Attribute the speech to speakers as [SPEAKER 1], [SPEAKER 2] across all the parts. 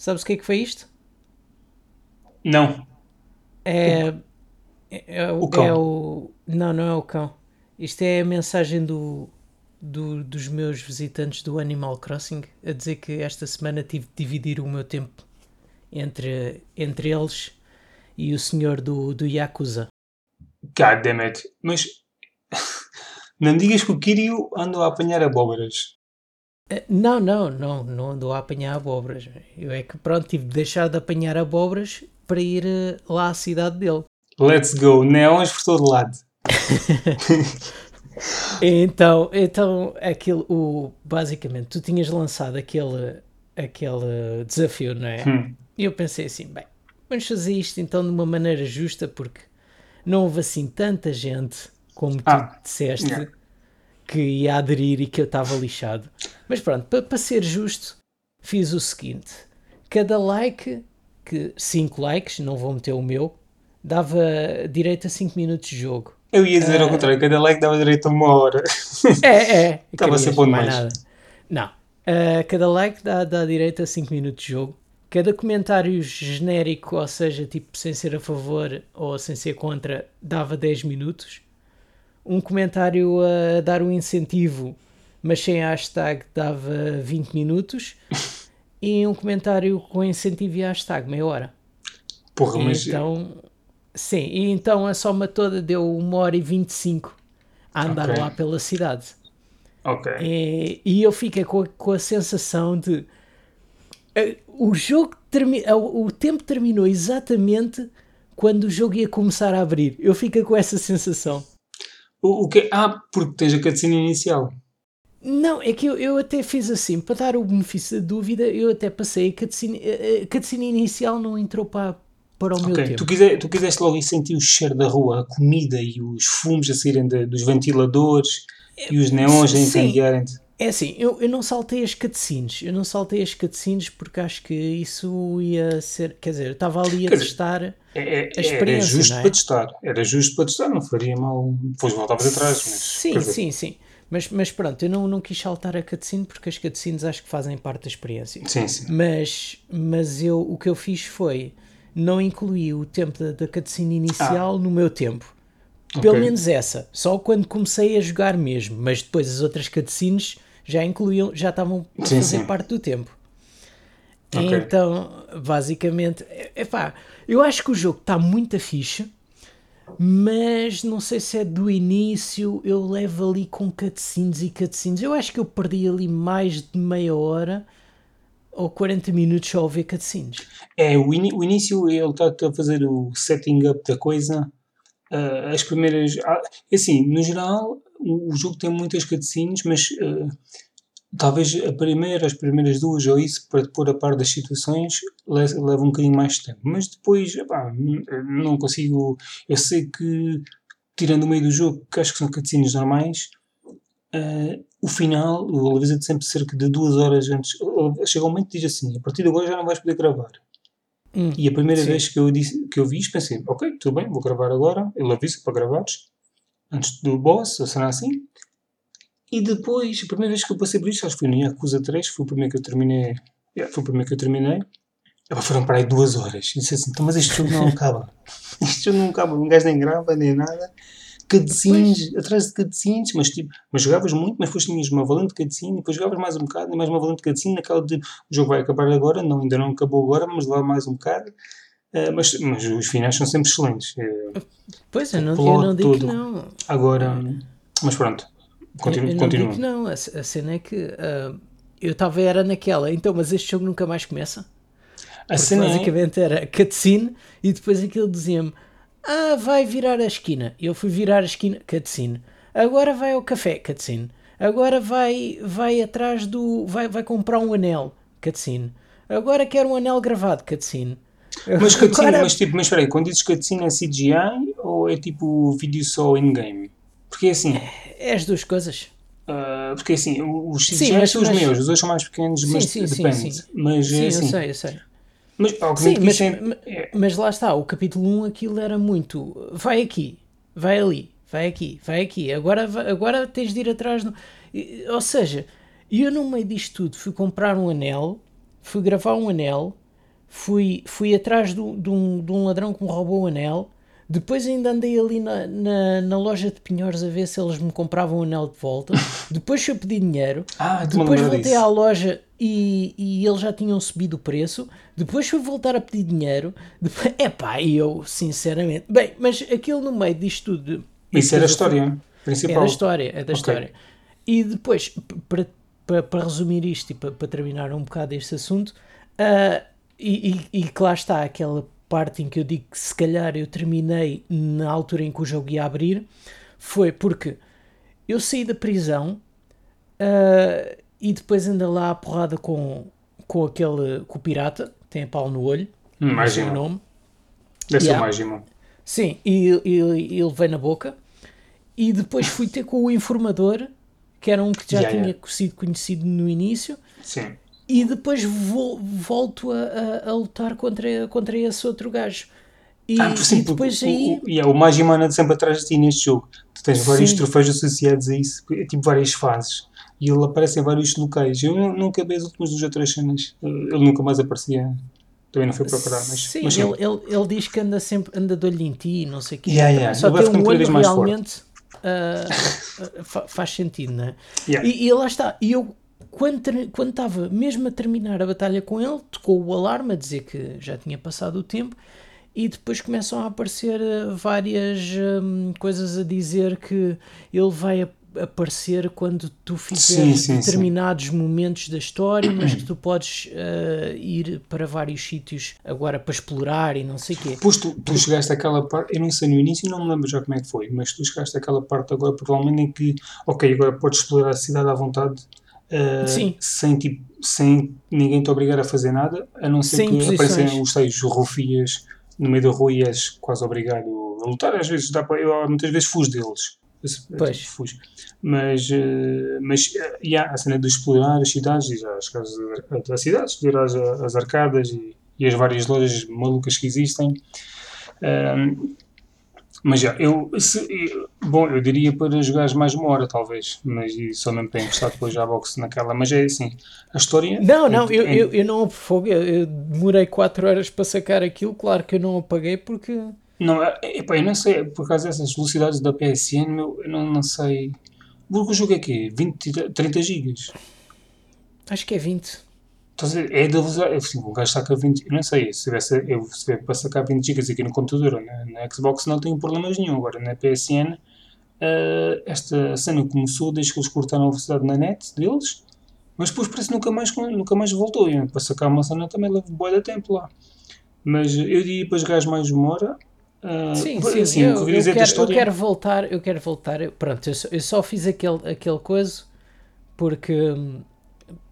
[SPEAKER 1] Sabes o que é que foi isto?
[SPEAKER 2] Não.
[SPEAKER 1] É. É, é o,
[SPEAKER 2] cão.
[SPEAKER 1] é o- Não, não é o cão. Isto é a mensagem do, do- dos meus visitantes do Animal Crossing a dizer que esta semana tive de dividir o meu tempo entre, entre eles e o senhor do, do Yakuza.
[SPEAKER 2] God damn it. Mas não digas que o Kiryu anda a apanhar abóboras.
[SPEAKER 1] Eh, Não, não, não, não andou a apanhar abóboras. Eu é que pronto, tive de deixar de apanhar abóboras para ir eh, lá à cidade dele.
[SPEAKER 2] Let's go. Neons por todo lado.
[SPEAKER 1] Então, então aquilo, o, basicamente, tu tinhas lançado aquele, aquele desafio, não é?
[SPEAKER 2] Hum.
[SPEAKER 1] E eu pensei assim, bem, vamos fazer isto então de uma maneira justa, porque não houve assim tanta gente como tu
[SPEAKER 2] Ah,
[SPEAKER 1] disseste
[SPEAKER 2] yeah.
[SPEAKER 1] Que ia aderir e que eu estava lixado. Mas pronto, para ser justo, fiz o seguinte: cada like, que 5 likes, não vou meter o meu, dava direito a 5 minutos de jogo.
[SPEAKER 2] Eu ia dizer ao
[SPEAKER 1] Ah.
[SPEAKER 2] contrário, cada like dava direito a uma hora.
[SPEAKER 1] É, é.
[SPEAKER 2] Estava bom
[SPEAKER 1] mais nada. Não. Ah, cada like dá, dá direito a 5 minutos de jogo. Cada comentário genérico, ou seja, tipo sem ser a favor ou sem ser contra, dava 10 minutos. Um comentário a dar um incentivo, mas sem hashtag, dava 20 minutos. E um comentário com incentivo e hashtag, meia hora.
[SPEAKER 2] Porra, mas
[SPEAKER 1] Então, sim, e então a soma toda deu 1 hora e 25 a andar
[SPEAKER 2] Ok.
[SPEAKER 1] lá pela cidade.
[SPEAKER 2] Ok.
[SPEAKER 1] E, e eu fiquei com a, com a sensação de eh, o jogo eh, o, o tempo terminou exatamente quando o jogo ia começar a abrir. Eu fiquei com essa sensação.
[SPEAKER 2] O, o que Ah, porque tens a cutscene inicial.
[SPEAKER 1] Não, é que eu, eu até fiz assim, para dar o benefício da dúvida, eu até passei a cutscene, a- cutscene inicial não entrou para, para o meu
[SPEAKER 2] Ok.
[SPEAKER 1] tempo.
[SPEAKER 2] Tu, quise, tu quiseste logo ir sentir o cheiro da rua, a comida e os fumos a saírem da- dos ventiladores e os neons a incendiarem-te.
[SPEAKER 1] É assim, eu, eu não saltei as cutscenes, eu não saltei as cutscenes porque acho que isso ia ser, quer dizer, eu estava ali a testar,
[SPEAKER 2] É, é-
[SPEAKER 1] A experiência,
[SPEAKER 2] era justo
[SPEAKER 1] é?
[SPEAKER 2] para testar. Era justo para testar, não faria mal. Depois voltavas atrás. Mas,
[SPEAKER 1] sim, sim, sim, mas, mas pronto, eu não, não quis saltar a cutscene porque as cutscenes acho que fazem parte da experiência,
[SPEAKER 2] Sim, sim.
[SPEAKER 1] mas, mas eu, o que eu fiz foi, não incluí o tempo da, da cutscene inicial no meu tempo, pelo
[SPEAKER 2] Ah. Ok.
[SPEAKER 1] menos essa, só quando comecei a jogar mesmo, mas depois as outras cutscenes já incluíam, já estavam a fazer
[SPEAKER 2] sim.
[SPEAKER 1] parte do tempo.
[SPEAKER 2] Ok.
[SPEAKER 1] Então, basicamente, é- epá, eu acho que o jogo está muito fixe, mas não sei se é do início, eu levo ali com cutscenes e cutscenes. Eu acho que eu perdi ali mais de meia hora ou 40 minutos só a ver cutscenes.
[SPEAKER 2] É, o, ini- o início ele está a fazer o setting up da coisa. Ah, as primeiras. ah, assim, no geral, o, o jogo tem muitas cutscenes, mas ah, talvez a primeira, as primeiras duas ou isso, para te pôr a par das situações, le- leva um bocadinho mais de tempo. Mas depois, epá, não consigo. Eu sei que, tirando o meio do jogo, que acho que são cutscenes normais, ah, o final, ele avisa-te sempre cerca de duas horas antes. Chega um momento que diz assim: a partir de agora já não vais poder gravar.
[SPEAKER 1] Hum,
[SPEAKER 2] E a primeira
[SPEAKER 1] Sim.
[SPEAKER 2] vez que eu, disse, que eu vi isto, pensei, ok, tudo bem, vou gravar agora. Ele avisa para gravares, antes do boss, ou será assim. E depois, a primeira vez que eu passei por isto, acho que foi no Yakuza 3, foi o primeiro que eu terminei. yeah, foi o primeiro que eu terminei. Epá, foram para aí duas horas. E disse assim, então, mas este jogo não acaba. este jogo não acaba, um gajo nem grava, nem nada. Cutscenes, atrás de cutscenes, mas tipo, mas jogavas muito, mas depois tinhas uma valente cutscene, depois jogavas mais um bocado, e mais uma valente cutscene, naquela de o jogo vai acabar agora, não, ainda não acabou agora, mas lá mais um bocado. Eh, mas, mas os finais são sempre excelentes. Eh,
[SPEAKER 1] Pois, eu não, eu não digo que
[SPEAKER 2] todo.
[SPEAKER 1] não.
[SPEAKER 2] agora, mas pronto,
[SPEAKER 1] Eu-
[SPEAKER 2] continu,
[SPEAKER 1] eu não
[SPEAKER 2] continua.
[SPEAKER 1] digo que não. A, a cena é que ah, eu estava era naquela, então, mas este jogo nunca mais começa?
[SPEAKER 2] A cena é,
[SPEAKER 1] basicamente era cutscene e depois aquilo dizia-me: Ah, vai virar a esquina. Eu fui virar a esquina, cutscene. Agora vai ao café, cutscene. Agora vai, vai atrás do. Vai, vai comprar um anel, cutscene. Agora quer um anel gravado, cutscene.
[SPEAKER 2] mas cutscene,
[SPEAKER 1] Agora-
[SPEAKER 2] mas tipo, mas espera aí, quando dizes cutscene é CGI ou é tipo vídeo só in-game? Porque assim,
[SPEAKER 1] É as duas coisas.
[SPEAKER 2] ah, porque assim, os
[SPEAKER 1] Sim,
[SPEAKER 2] CGI
[SPEAKER 1] mas-
[SPEAKER 2] são os
[SPEAKER 1] mas-
[SPEAKER 2] meus, os dois são mais pequenos,
[SPEAKER 1] Sim,
[SPEAKER 2] mas
[SPEAKER 1] sim, sim,
[SPEAKER 2] depende.
[SPEAKER 1] sim.
[SPEAKER 2] Mas
[SPEAKER 1] Sim,
[SPEAKER 2] é
[SPEAKER 1] eu
[SPEAKER 2] assim,
[SPEAKER 1] sei, eu sei.
[SPEAKER 2] Mas
[SPEAKER 1] Sim, mas,
[SPEAKER 2] é,
[SPEAKER 1] ma- mas lá está, o capítulo 1 aquilo era muito. Vai aqui, vai ali, vai aqui, vai aqui. Agora, agora tens de ir atrás. e- Ou seja, eu no meio disto tudo fui comprar um anel, fui gravar um anel, fui, fui atrás de, um, de um ladrão que me roubou o anel. Depois ainda andei ali na, na, na, loja de pinhores a ver se eles me compravam o anel de volta. Depois eu pedi dinheiro.
[SPEAKER 2] Ah,
[SPEAKER 1] Depois voltei
[SPEAKER 2] disso.
[SPEAKER 1] à loja e, e eles já tinham subido o preço. Depois fui voltar a pedir dinheiro. Depois, epá, e eu, sinceramente. Bem, mas aquilo no meio disto tudo.
[SPEAKER 2] Isso era a história principal.
[SPEAKER 1] É da história, é da okay. história. E depois, para, para, para resumir isto e para, para terminar um bocado este assunto, uh, e, e, e que lá está aquela parte em que eu digo que se calhar eu terminei na altura em que o jogo ia abrir, foi porque eu saí da prisão uh, e depois anda lá a porrada com, com aquele com o pirata, tem a pau no olho,
[SPEAKER 2] hum, mais
[SPEAKER 1] o nome.
[SPEAKER 2] Deve yeah. ser mais Gimon.
[SPEAKER 1] Sim, e, ele veio na boca. E depois fui ter com o informador, que era um que já
[SPEAKER 2] Yeah,
[SPEAKER 1] tinha
[SPEAKER 2] yeah.
[SPEAKER 1] sido conhecido no início,
[SPEAKER 2] Sim.
[SPEAKER 1] e depois vo- volto a, a- a lutar contra, contra esse outro gajo. E,
[SPEAKER 2] Ah, por sim,
[SPEAKER 1] e depois
[SPEAKER 2] o,
[SPEAKER 1] aí.
[SPEAKER 2] o, yeah, o Magimon anda sempre atrás de ti neste jogo. Tu tens vários
[SPEAKER 1] Sim.
[SPEAKER 2] troféus associados a isso, é tipo várias fases. E ele aparece em vários locais. Eu nu- nunca vi as últimas duas ou três cenas. Ele nunca mais aparecia. Também não foi procurar, mas
[SPEAKER 1] Sim,
[SPEAKER 2] mas
[SPEAKER 1] ele, ele, ele diz que anda sempre anda de olho em ti, não sei o quê.
[SPEAKER 2] Yeah, yeah,
[SPEAKER 1] Só
[SPEAKER 2] ele
[SPEAKER 1] ter um olho realmente fa- faz sentido, não é?
[SPEAKER 2] Yeah.
[SPEAKER 1] E, e lá está. E eu, quando estava mesmo a terminar a batalha com ele, tocou o alarme a dizer que já tinha passado o tempo. E depois começam a aparecer ah, várias hum, coisas a dizer que ele vai aparecer quando tu fizeres
[SPEAKER 2] Sim, sim,
[SPEAKER 1] determinados momentos da história, mas que tu podes ah, ir para vários sítios agora para explorar e não sei o quê.
[SPEAKER 2] Depois tu, tu chegaste àquela parte, eu não sei no início, não me lembro já como é que foi, mas tu chegaste àquela parte agora, provavelmente, em que, ok, agora podes explorar a cidade à vontade,
[SPEAKER 1] Sim.
[SPEAKER 2] sem, tipo, sem ninguém te obrigar a fazer nada, a não ser
[SPEAKER 1] Sem
[SPEAKER 2] que
[SPEAKER 1] imposições.
[SPEAKER 2] aparecem os tais rufias no meio da rua e és quase obrigado a lutar. Às vezes, dá para, eu muitas vezes fujo deles. Eu,
[SPEAKER 1] Pois.
[SPEAKER 2] fujo. Mas, eh, mas há a cena de explorar as cidades, e já chegares às cidades, explorar as, as arcadas e, e as várias lojas malucas que existem. Ahm, mas já, eu, se- bom, eu diria para jogares mais uma hora, talvez, mas só mesmo para encostar depois já a boxe naquela. Mas é assim, a história.
[SPEAKER 1] Não, não,
[SPEAKER 2] é-
[SPEAKER 1] eu,
[SPEAKER 2] é-
[SPEAKER 1] eu, eu não eu demorei 4 horas para sacar aquilo, claro que eu não apaguei porque
[SPEAKER 2] Não, é- epá, eu não sei, por causa dessas velocidades da PSN, meu, eu não, não sei. Porque o jogo é quê? 20, e 30 gigas?
[SPEAKER 1] acho que é 20.
[SPEAKER 2] Estás a ver? É da velocidade. Assim, o gajo saca 20. Eu não sei, se tivesse eu, se tiver para sacar 20 gigas aqui no computador na, na Xbox, não tenho problemas nenhum. Agora, na PSN, eh, esta cena começou desde que eles cortaram a velocidade na net deles, mas depois parece que nunca mais, nunca mais voltou. E para sacar uma cena também leva boa de tempo lá. Mas eu diria para jogares mais uma hora. Eh,
[SPEAKER 1] Sim,
[SPEAKER 2] assim,
[SPEAKER 1] sim,
[SPEAKER 2] que
[SPEAKER 1] eu,
[SPEAKER 2] eu
[SPEAKER 1] eu quero, eu quero voltar, eu quero voltar, pronto, eu só, eu só fiz aquele, aquele coisa porque,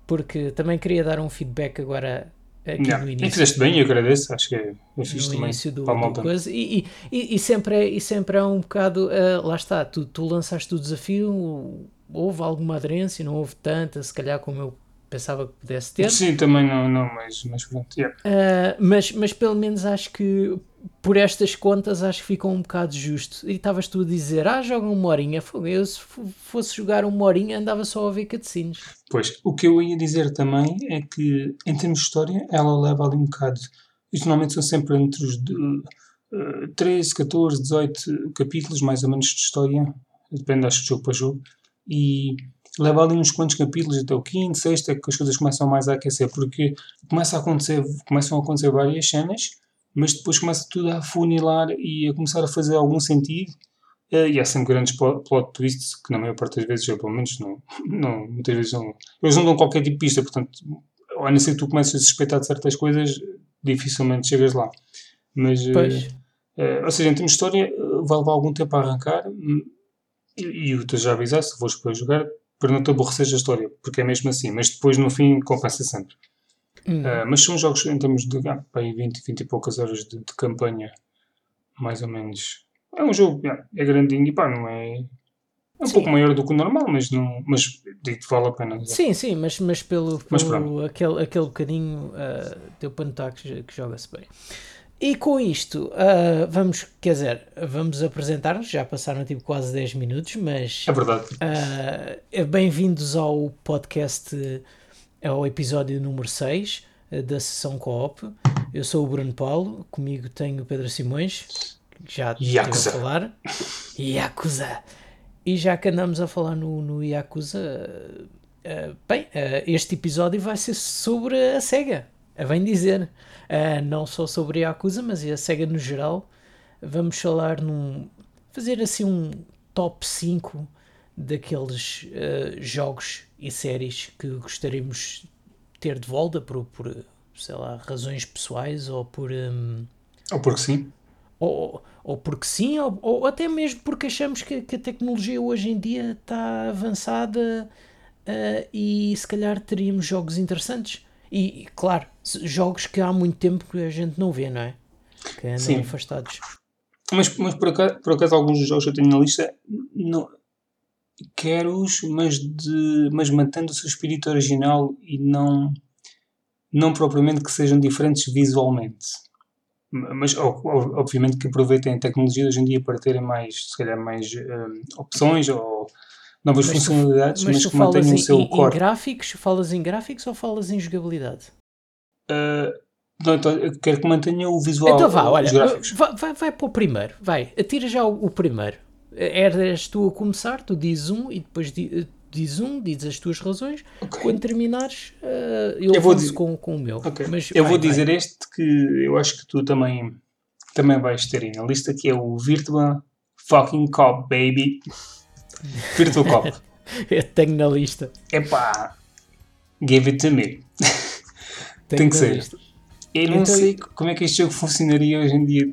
[SPEAKER 1] porque também queria dar um feedback agora aqui no
[SPEAKER 2] E
[SPEAKER 1] início.
[SPEAKER 2] fizeste bem, eu agradeço. Acho que é, fixe
[SPEAKER 1] no
[SPEAKER 2] também
[SPEAKER 1] início do, do coisa e, e, e, sempre é, e sempre é um bocado ah, lá está, tu, tu lançaste o desafio houve alguma aderência, não houve tanta se calhar como eu pensava que pudesse ter
[SPEAKER 2] Sim, também não, não mas, mas pronto. yeah.
[SPEAKER 1] Ah, mas, mas pelo menos acho que por estas contas acho que ficou um bocado justo. E estavas tu a dizer, ah, joga uma horinha. Eu se fosse jogar uma horinha andava só a ver cutscenes.
[SPEAKER 2] Pois, o que eu ia dizer também é que, em termos de história, ela leva ali um bocado. Isto normalmente são sempre entre os de, eh, 13, 14, 18 capítulos, mais ou menos, de história. Depende, acho, de jogo para jogo. E leva ali uns quantos capítulos, até o quinto, sexto, é que as coisas começam mais a aquecer, porque começa a acontecer, começam a acontecer várias cenas, mas depois começa tudo a funilar e a começar a fazer algum sentido. Eh, e há sempre grandes plo- plot twists que, na maior parte das vezes, eu pelo menos não, não muitas vezes não. Eles não dão qualquer tipo de pista, portanto, a não ser que tu comeces a suspeitar de certas coisas, dificilmente chegas lá. Mas, eh,
[SPEAKER 1] Pois.
[SPEAKER 2] eh, ou seja, em termos de história, vai levar algum tempo a arrancar. hum, E, e te já avisaste, se fores para jogar, para não te aborreceres a história, porque é mesmo assim. Mas depois, no fim, compensa sempre.
[SPEAKER 1] Hum.
[SPEAKER 2] Uh, mas são jogos em termos de ah, aí 20, 20 e poucas horas de, de campanha, mais ou menos. É um jogo, yeah, é grandinho e pá, não é. É um
[SPEAKER 1] Sim.
[SPEAKER 2] pouco maior do que o normal, mas, não, mas digo-te, vale a pena.
[SPEAKER 1] Sim, sim, mas, mas pelo,
[SPEAKER 2] Mas
[SPEAKER 1] pelo aquele, aquele bocadinho ah, deu para notar que, que joga-se bem. E com isto, ah, vamos, quer dizer, vamos apresentar-nos, já passaram tipo quase 10 minutos, mas
[SPEAKER 2] É verdade.
[SPEAKER 1] Uh, Bem-vindos ao podcast, uh, ao episódio número 6 uh, da sessão co-op. Eu sou o Bruno Paulo, comigo tenho o Pedro Simões, que já esteve a
[SPEAKER 2] Yakuza.
[SPEAKER 1] falar. Yakuza! E já que andamos a falar no, no Yakuza, eh, bem, eh, este episódio vai ser sobre a SEGA, a bem dizer. Eh, não só sobre a Yakuza, mas a SEGA no geral. Vamos falar num. fazer assim um top 5 daqueles eh, jogos e séries que gostaríamos de ter de volta por, por sei lá, razões pessoais ou por. hum,
[SPEAKER 2] Ou porque sim.
[SPEAKER 1] ou, ou porque sim, ou, ou até mesmo porque achamos que, que a tecnologia hoje em dia está avançada eh, e se calhar teríamos jogos interessantes. E, claro, jogos que há muito tempo que a gente não vê, não é? Que andam
[SPEAKER 2] Sim.
[SPEAKER 1] afastados.
[SPEAKER 2] Mas, mas por, acaso, por acaso alguns dos jogos que eu tenho na lista não quero-os, mas, de, mas mantendo o seu espírito original e não, não propriamente que sejam diferentes visualmente. Mas obviamente que aproveitem a tecnologia de hoje em dia para terem mais, se calhar, mais hum, opções ou novas
[SPEAKER 1] Mas tu-
[SPEAKER 2] funcionalidades, mas,
[SPEAKER 1] Mas tu
[SPEAKER 2] que mantenham
[SPEAKER 1] em,
[SPEAKER 2] o seu
[SPEAKER 1] em- em
[SPEAKER 2] core.
[SPEAKER 1] gráficos, falas em gráficos ou falas em jogabilidade?
[SPEAKER 2] Uh, não, então, eu quero que mantenha o visual,
[SPEAKER 1] Então vá, olha, vai, vai, vai para o primeiro, vai, atira já o, o primeiro. Eras tu a começar, tu dizes um e depois di- dizes um, dizes as tuas razões.
[SPEAKER 2] Ok.
[SPEAKER 1] Quando terminares, eh, eu,
[SPEAKER 2] Eu vou dizer-
[SPEAKER 1] com, com o meu.
[SPEAKER 2] Ok.
[SPEAKER 1] Mas
[SPEAKER 2] eu
[SPEAKER 1] vai,
[SPEAKER 2] vou
[SPEAKER 1] vai.
[SPEAKER 2] dizer este que eu acho que tu também, também vais ter aí na lista, que é o Virtua Fucking Cop, baby. Virtua Cop.
[SPEAKER 1] Eu tenho na lista.
[SPEAKER 2] Epá, give it to me.
[SPEAKER 1] Tenho
[SPEAKER 2] Tem que ser.
[SPEAKER 1] lista.
[SPEAKER 2] Eu não
[SPEAKER 1] Então,
[SPEAKER 2] sei como é que este jogo funcionaria hoje em dia.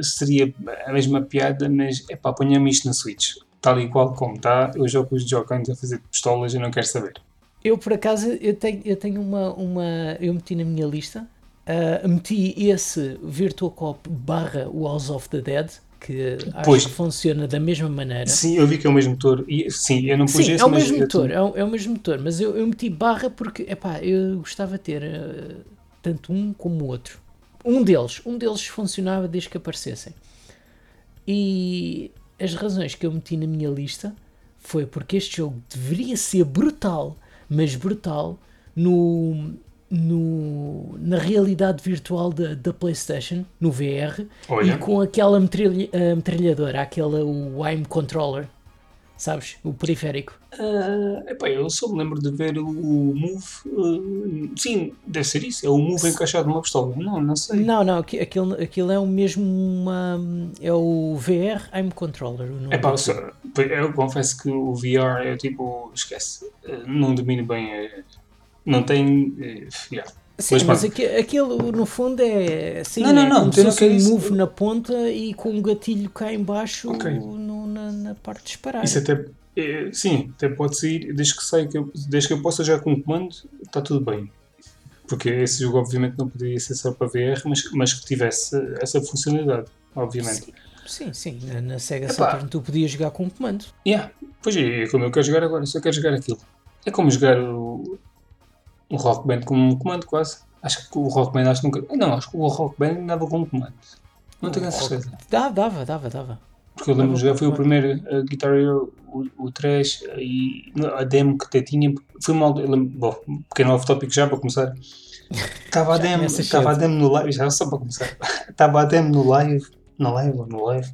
[SPEAKER 2] Seria a mesma piada, mas epá, ponha-me isto na Switch. Tal e qual como está, eu jogo os Jokans a fazer pistolas e não quero saber.
[SPEAKER 1] Eu, por acaso, eu tenho, eu tenho uma, uma. Eu meti na minha lista. ah, meti esse Virtual Cop barra Walls of the Dead, que acho
[SPEAKER 2] Pois.
[SPEAKER 1] que funciona da mesma maneira.
[SPEAKER 2] Sim, eu vi que é o mesmo motor. E, sim, eu não pus
[SPEAKER 1] Sim,
[SPEAKER 2] esse,
[SPEAKER 1] é o mesmo motor, é o, é o mesmo motor, mas eu, eu meti barra porque, epá, eu gostava de ter eh, tanto um como o outro. Um deles, um deles funcionava desde que aparecessem. E as razões que eu meti na minha lista foi porque este jogo deveria ser brutal, mas brutal no, no, na realidade virtual da, da PlayStation, no VR,
[SPEAKER 2] Olha.
[SPEAKER 1] e com aquela metralha- metralhadora, aquela o aim controller, sabes? O periférico.
[SPEAKER 2] Ah, epá, eu só me lembro de ver o, Move. ah, sim, deve ser isso. É o Move encaixado numa pistola. Não, não sei.
[SPEAKER 1] Não, não, aqui- aquilo, aquilo é o mesmo uma, é o VR aim controller. O
[SPEAKER 2] Epá, eu, eu confesso que o VR é tipo. Esquece. ah, Não domino bem. Não tem. ah, yeah.
[SPEAKER 1] Sim,
[SPEAKER 2] mas
[SPEAKER 1] mas, aqui- aquilo no fundo é assim,
[SPEAKER 2] Não, não,
[SPEAKER 1] é
[SPEAKER 2] não,
[SPEAKER 1] como
[SPEAKER 2] eu
[SPEAKER 1] se um move na ponta e com um gatilho cá em baixo
[SPEAKER 2] Ok.
[SPEAKER 1] no- na, na parte de disparar.
[SPEAKER 2] Isso até. é, sim, até pode sair. Desde que, saia, que eu, desde que eu possa já com o comando, está tudo bem. Porque esse jogo, obviamente, não poderia ser só para VR, mas, mas que tivesse essa funcionalidade, obviamente.
[SPEAKER 1] Sim, sim, sim. Na, na Sega
[SPEAKER 2] Epá.
[SPEAKER 1] Saturn tu podias jogar com um comando.
[SPEAKER 2] Yeah. Pois é, é como eu quero jogar agora, só quero jogar aquilo. É como jogar o, o Rock Band com um comando quase. Acho que o Rock Band acho que nunca. Não, acho que o Rock Band dava com um comando. Não tenho a certeza.
[SPEAKER 1] Dava, dava, dava, dava.
[SPEAKER 2] Porque eu lembro jogar, foi o primeiro uh, Guitar Hero, o, o 3 e a demo que até tinha. Foi mal. lembro- Bom, um pequeno off-topic já para começar. Estava a
[SPEAKER 1] Já
[SPEAKER 2] demo, estava a demo no live, já só para começar. Estava a demo no live, na live ou no live.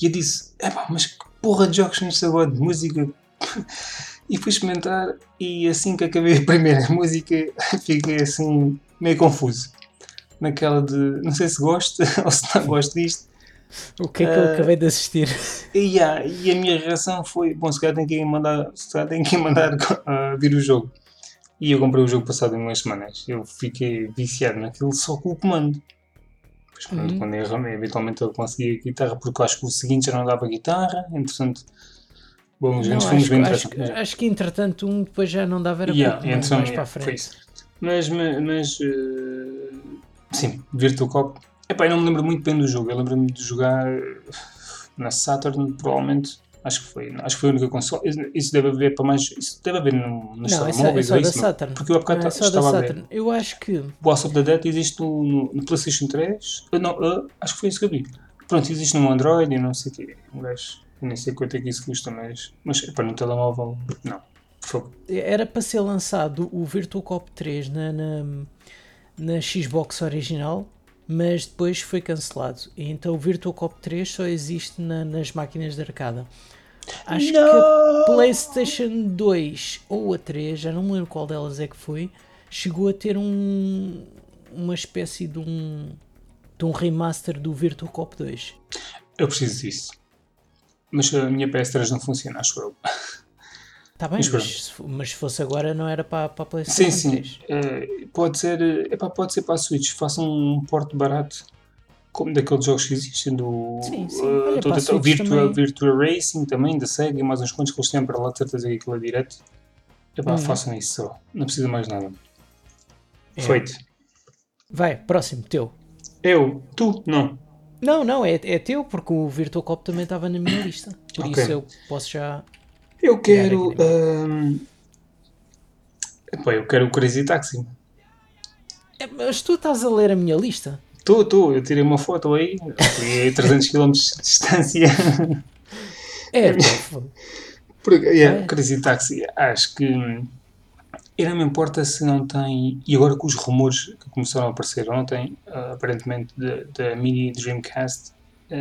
[SPEAKER 2] E eu disse: Epá, mas que porra de jogos são estes agora de música? E fui experimentar e assim que acabei a primeira música fiquei assim meio confuso. Naquela de não sei se gosto ou se não gosto disto.
[SPEAKER 1] O que é que eu
[SPEAKER 2] Ah.
[SPEAKER 1] acabei de assistir?
[SPEAKER 2] E, yeah, e a minha reação foi: bom, se calhar tem que mandar, se calhar tem que mandar ah, vir o jogo. E eu comprei o jogo passado em umas semanas. Eu fiquei viciado naquilo só com o comando. Depois, quando,
[SPEAKER 1] Uhum.
[SPEAKER 2] quando eu, eventualmente eu consegui a guitarra, porque eu acho que o seguinte já não dava guitarra. Entretanto, bom, os
[SPEAKER 1] Não, acho,
[SPEAKER 2] filmes bem
[SPEAKER 1] acho, que- acho que entretanto um depois já não dava era
[SPEAKER 2] Yeah,
[SPEAKER 1] mais,
[SPEAKER 2] então,
[SPEAKER 1] mais
[SPEAKER 2] yeah,
[SPEAKER 1] para a
[SPEAKER 2] foi
[SPEAKER 1] frente.
[SPEAKER 2] isso. Mas, mas, eh, sim, Virtual Cop. Epá, eu não me lembro muito bem do jogo. Eu lembro-me de jogar eh, na Saturn, provavelmente. Acho que foi. Acho que foi a única console. Isso- deve haver para mais. Isso deve haver no, nos
[SPEAKER 1] Não, é é
[SPEAKER 2] telemóveis. é
[SPEAKER 1] da
[SPEAKER 2] isso, não?
[SPEAKER 1] Saturn.
[SPEAKER 2] Porque eu há bocado
[SPEAKER 1] Não, é
[SPEAKER 2] estava a ver.
[SPEAKER 1] Eu acho que
[SPEAKER 2] Boss of the Dead existe no, no, no PlayStation 3. Ah, Não, ah, acho que foi isso que eu vi. Pronto, existe no Android e não sei o quê. Um gajo, eu nem sei quanto é que isso custa, mas. Mas para no telemóvel, não. Por favor.
[SPEAKER 1] era para ser lançado o Virtual Cop 3 na, na, na Xbox original, mas depois foi cancelado. E então o Virtual Cop 3 só existe na- nas máquinas de arcada. Acho que a PlayStation 2 ou a 3, já não me lembro qual delas é que foi, chegou a ter um uma espécie de um de um remaster do Virtual Cop 2.
[SPEAKER 2] Eu preciso disso. Mas a minha PS3 não funciona, acho eu.
[SPEAKER 1] Está bem,
[SPEAKER 2] Mas
[SPEAKER 1] mas, se fo- mas se fosse agora não era para, para a PlayStation
[SPEAKER 2] Sim, sim.
[SPEAKER 1] 3.
[SPEAKER 2] Eh, pode ser. eh, epá, pode ser para a Switch. Façam um porte barato. Como daqueles jogos que existem do.
[SPEAKER 1] Sim, sim.
[SPEAKER 2] eh,
[SPEAKER 1] Olha,
[SPEAKER 2] do- do- Virtua, Racing também, da Sega e mais uns quantos que eles têm para lá, certeza que aquilo é direto. Epá,
[SPEAKER 1] Uhum.
[SPEAKER 2] façam isso só. Não precisa mais nada.
[SPEAKER 1] É.
[SPEAKER 2] Feito.
[SPEAKER 1] Vai, próximo, teu.
[SPEAKER 2] Eu, tu, não.
[SPEAKER 1] Não, não, é, é teu, porque o Virtual Cop também estava na minha lista. Por
[SPEAKER 2] Ok.
[SPEAKER 1] isso eu posso já.
[SPEAKER 2] Eu quero. epá, eu quero o Crazy Taxi.
[SPEAKER 1] É, mas tu estás a ler a minha lista?
[SPEAKER 2] Tu, tu, eu tirei uma foto aí, fui a 300 km de distância.
[SPEAKER 1] É, pá,
[SPEAKER 2] Porque, yeah,
[SPEAKER 1] Ah, é?
[SPEAKER 2] Crazy Taxi, acho que eu não me importa se não tem, e agora com os rumores que começaram a aparecer ontem, ah, aparentemente da mini Dreamcast, ah,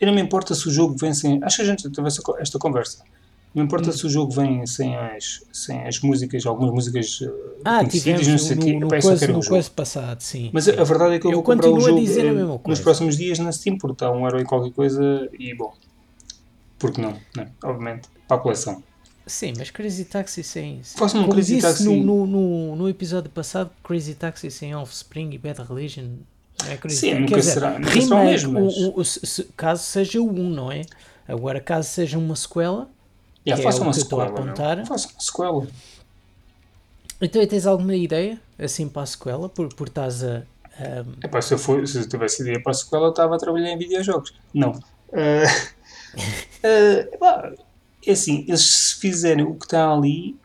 [SPEAKER 2] eu não me importa se o jogo vem sem, acho que a gente teve essa co- esta conversa, não me importa
[SPEAKER 1] Hum.
[SPEAKER 2] se o jogo vem sem as, sem as músicas, algumas músicas ah,
[SPEAKER 1] Ah,
[SPEAKER 2] conhecidas, não sei o
[SPEAKER 1] no,
[SPEAKER 2] quê,
[SPEAKER 1] no,
[SPEAKER 2] eu só
[SPEAKER 1] coisa, no coisa passado, sim.
[SPEAKER 2] Mas a, a verdade é que eu,
[SPEAKER 1] Eu
[SPEAKER 2] vou comprar o jogo
[SPEAKER 1] dizer a
[SPEAKER 2] eh,
[SPEAKER 1] mesma
[SPEAKER 2] nos
[SPEAKER 1] coisa.
[SPEAKER 2] próximos dias na Steam, porque está um euro e qualquer coisa, e bom, porque não, né? obviamente, para a coleção.
[SPEAKER 1] Sim, mas Crazy Taxi sem.
[SPEAKER 2] Faça-me um Crazy
[SPEAKER 1] disse
[SPEAKER 2] Taxi.
[SPEAKER 1] No, no, no, episódio passado, Crazy Taxi sem Offspring e Bad Religion. É Crazy
[SPEAKER 2] Sim,
[SPEAKER 1] Taxi.
[SPEAKER 2] nunca
[SPEAKER 1] Quer dizer,
[SPEAKER 2] será- nunca será o mesmo, mas-
[SPEAKER 1] o- o- se- se- caso seja o 1, não é? Agora, caso seja uma sequela,
[SPEAKER 2] Yeah,
[SPEAKER 1] é
[SPEAKER 2] faça
[SPEAKER 1] o
[SPEAKER 2] uma sequela,
[SPEAKER 1] apontar.
[SPEAKER 2] Faça uma sequela.
[SPEAKER 1] então tens alguma ideia assim para a sequela? Por, por estás a. a-
[SPEAKER 2] Epá, se, eu for, se eu tivesse ideia para a sequela, eu estava a trabalhar em videojogos. Não. Ah, ah, epá, é assim, eles se fizerem o que está ali,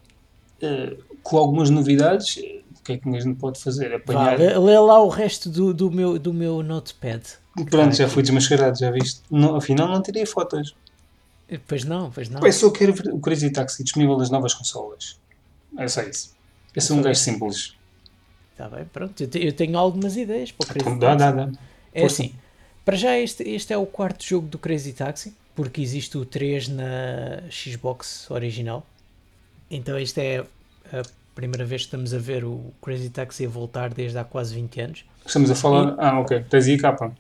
[SPEAKER 2] ah, com algumas novidades, eh, o que é que a gente pode fazer?
[SPEAKER 1] Vá,
[SPEAKER 2] Apanhar.
[SPEAKER 1] lê, lê lá o resto do, do, meu, do meu notepad.
[SPEAKER 2] Pronto, já fui desmascarado, já viste? Não, afinal, não tirei fotos.
[SPEAKER 1] Pois não, pois não.
[SPEAKER 2] Eu só quero ver o Crazy Taxi disponível nas novas consolas. É só isso. Eu sou um gajo simples.
[SPEAKER 1] Está bem, pronto. Eu, te- eu tenho algumas ideias para o Crazy
[SPEAKER 2] Então, dá,
[SPEAKER 1] Taxi.
[SPEAKER 2] dá, dá.
[SPEAKER 1] É
[SPEAKER 2] Força.
[SPEAKER 1] assim, para já este, este é o quarto jogo do Crazy Taxi, porque existe o 3 na Xbox original. Então esta é a primeira vez que estamos a ver o Crazy Taxi a voltar desde há quase 20 anos.
[SPEAKER 2] Estamos a falar. Ah, ok. Tens aí a capa.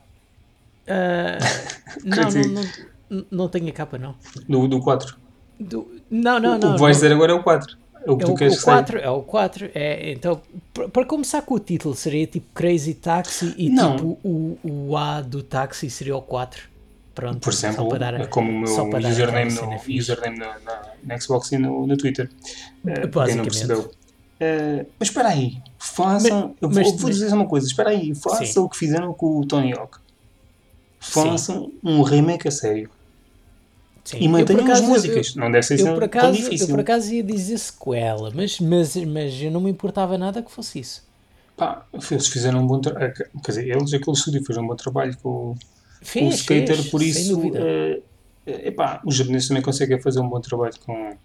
[SPEAKER 1] Ah, não, não, não, não tenho a capa não.
[SPEAKER 2] Do, do 4.
[SPEAKER 1] Do- não, não,
[SPEAKER 2] o
[SPEAKER 1] não.
[SPEAKER 2] que vais dizer agora é o 4. É o que
[SPEAKER 1] É
[SPEAKER 2] tu
[SPEAKER 1] o,
[SPEAKER 2] queres
[SPEAKER 1] o
[SPEAKER 2] que saia.
[SPEAKER 1] 4, é o 4. É, então, para- para começar com o título, seria tipo Crazy Taxi e
[SPEAKER 2] Não.
[SPEAKER 1] tipo o, o A do táxi seria o 4. Pronto,
[SPEAKER 2] Por exemplo,
[SPEAKER 1] dar-
[SPEAKER 2] como o meu username, no, username na, na, na Xbox e no, no Twitter. Eh, quem não percebeu. Eh, mas espera aí, façam. eu vou,
[SPEAKER 1] mas-
[SPEAKER 2] vou dizer uma coisa: espera aí,
[SPEAKER 1] Sim.
[SPEAKER 2] façam o que fizeram com o Tony Hawk. Façam um remake a sério.
[SPEAKER 1] Sim.
[SPEAKER 2] E
[SPEAKER 1] Eu,
[SPEAKER 2] mantenham as músicas. não deve ser
[SPEAKER 1] Eu, eu,
[SPEAKER 2] tão
[SPEAKER 1] por acaso,
[SPEAKER 2] difícil.
[SPEAKER 1] eu por acaso ia dizer sequela, mas, mas, mas eu não me importava nada que fosse isso.
[SPEAKER 2] Pá, eles fizeram um bom trabalho. Quer dizer, eles, aquele estúdio, fez um bom trabalho com, o- com o
[SPEAKER 1] Fez,
[SPEAKER 2] skater,
[SPEAKER 1] fez,
[SPEAKER 2] por isso. eh, epá, os japoneses também conseguem fazer um bom trabalho com,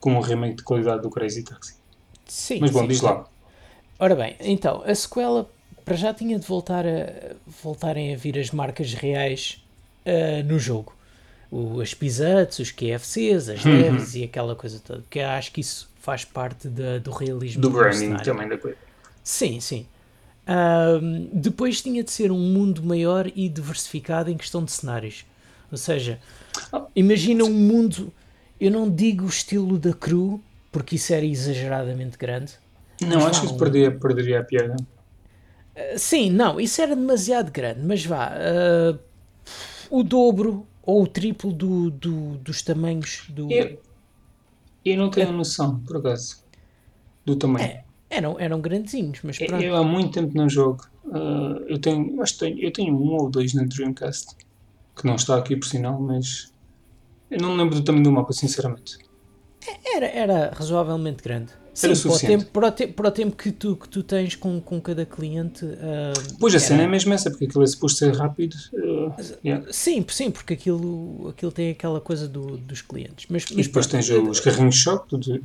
[SPEAKER 2] com um remake de qualidade do Crazy Taxi.
[SPEAKER 1] Sim,
[SPEAKER 2] Mas bom,
[SPEAKER 1] sim.
[SPEAKER 2] diz lá.
[SPEAKER 1] Ora bem, então, a sequela para já tinha de voltar a voltarem a vir as marcas reais ah, no jogo. O, as pizzas, os KFCs, as
[SPEAKER 2] Uhum.
[SPEAKER 1] leves e aquela coisa toda. Que eu acho que isso faz parte da- do realismo
[SPEAKER 2] Do branding
[SPEAKER 1] cenário.
[SPEAKER 2] também da coisa.
[SPEAKER 1] Sim, sim. Depois tinha de ser um mundo maior e diversificado em questão de cenários. Ou seja, imagina um mundo, eu não digo o estilo da Crew, porque isso era exageradamente grande.
[SPEAKER 2] Não, acho que isso
[SPEAKER 1] um-
[SPEAKER 2] perderia, perderia a piada.
[SPEAKER 1] Ah, Sim, não, isso era demasiado grande, mas vá, ah, o dobro ou o triplo do, do- dos tamanhos do.
[SPEAKER 2] Eu, eu não tenho noção, por acaso, do tamanho.
[SPEAKER 1] É, eram, eram grandezinhos, mas
[SPEAKER 2] Eu-
[SPEAKER 1] pronto.
[SPEAKER 2] Eu há muito tempo não jogo. Ah, eu tenho, acho que tenho, eu tenho um ou dois na Dreamcast, que não está aqui por sinal, mas eu não me lembro do tamanho do mapa, sinceramente.
[SPEAKER 1] Era, era razoavelmente grande. Sim,
[SPEAKER 2] Era
[SPEAKER 1] para, o
[SPEAKER 2] suficiente.
[SPEAKER 1] tempo, para, o te- para o tempo que tu, que tu tens com, com cada cliente. ah,
[SPEAKER 2] Pois a
[SPEAKER 1] era-
[SPEAKER 2] cena é mesmo essa, porque aquilo é suposto ser rápido. ah, yeah.
[SPEAKER 1] Sim, sim, porque aquilo, aquilo tem aquela coisa do- dos clientes. Mas,
[SPEAKER 2] E
[SPEAKER 1] mas
[SPEAKER 2] depois
[SPEAKER 1] pronto,
[SPEAKER 2] tens os carrinhos de choque, tudo-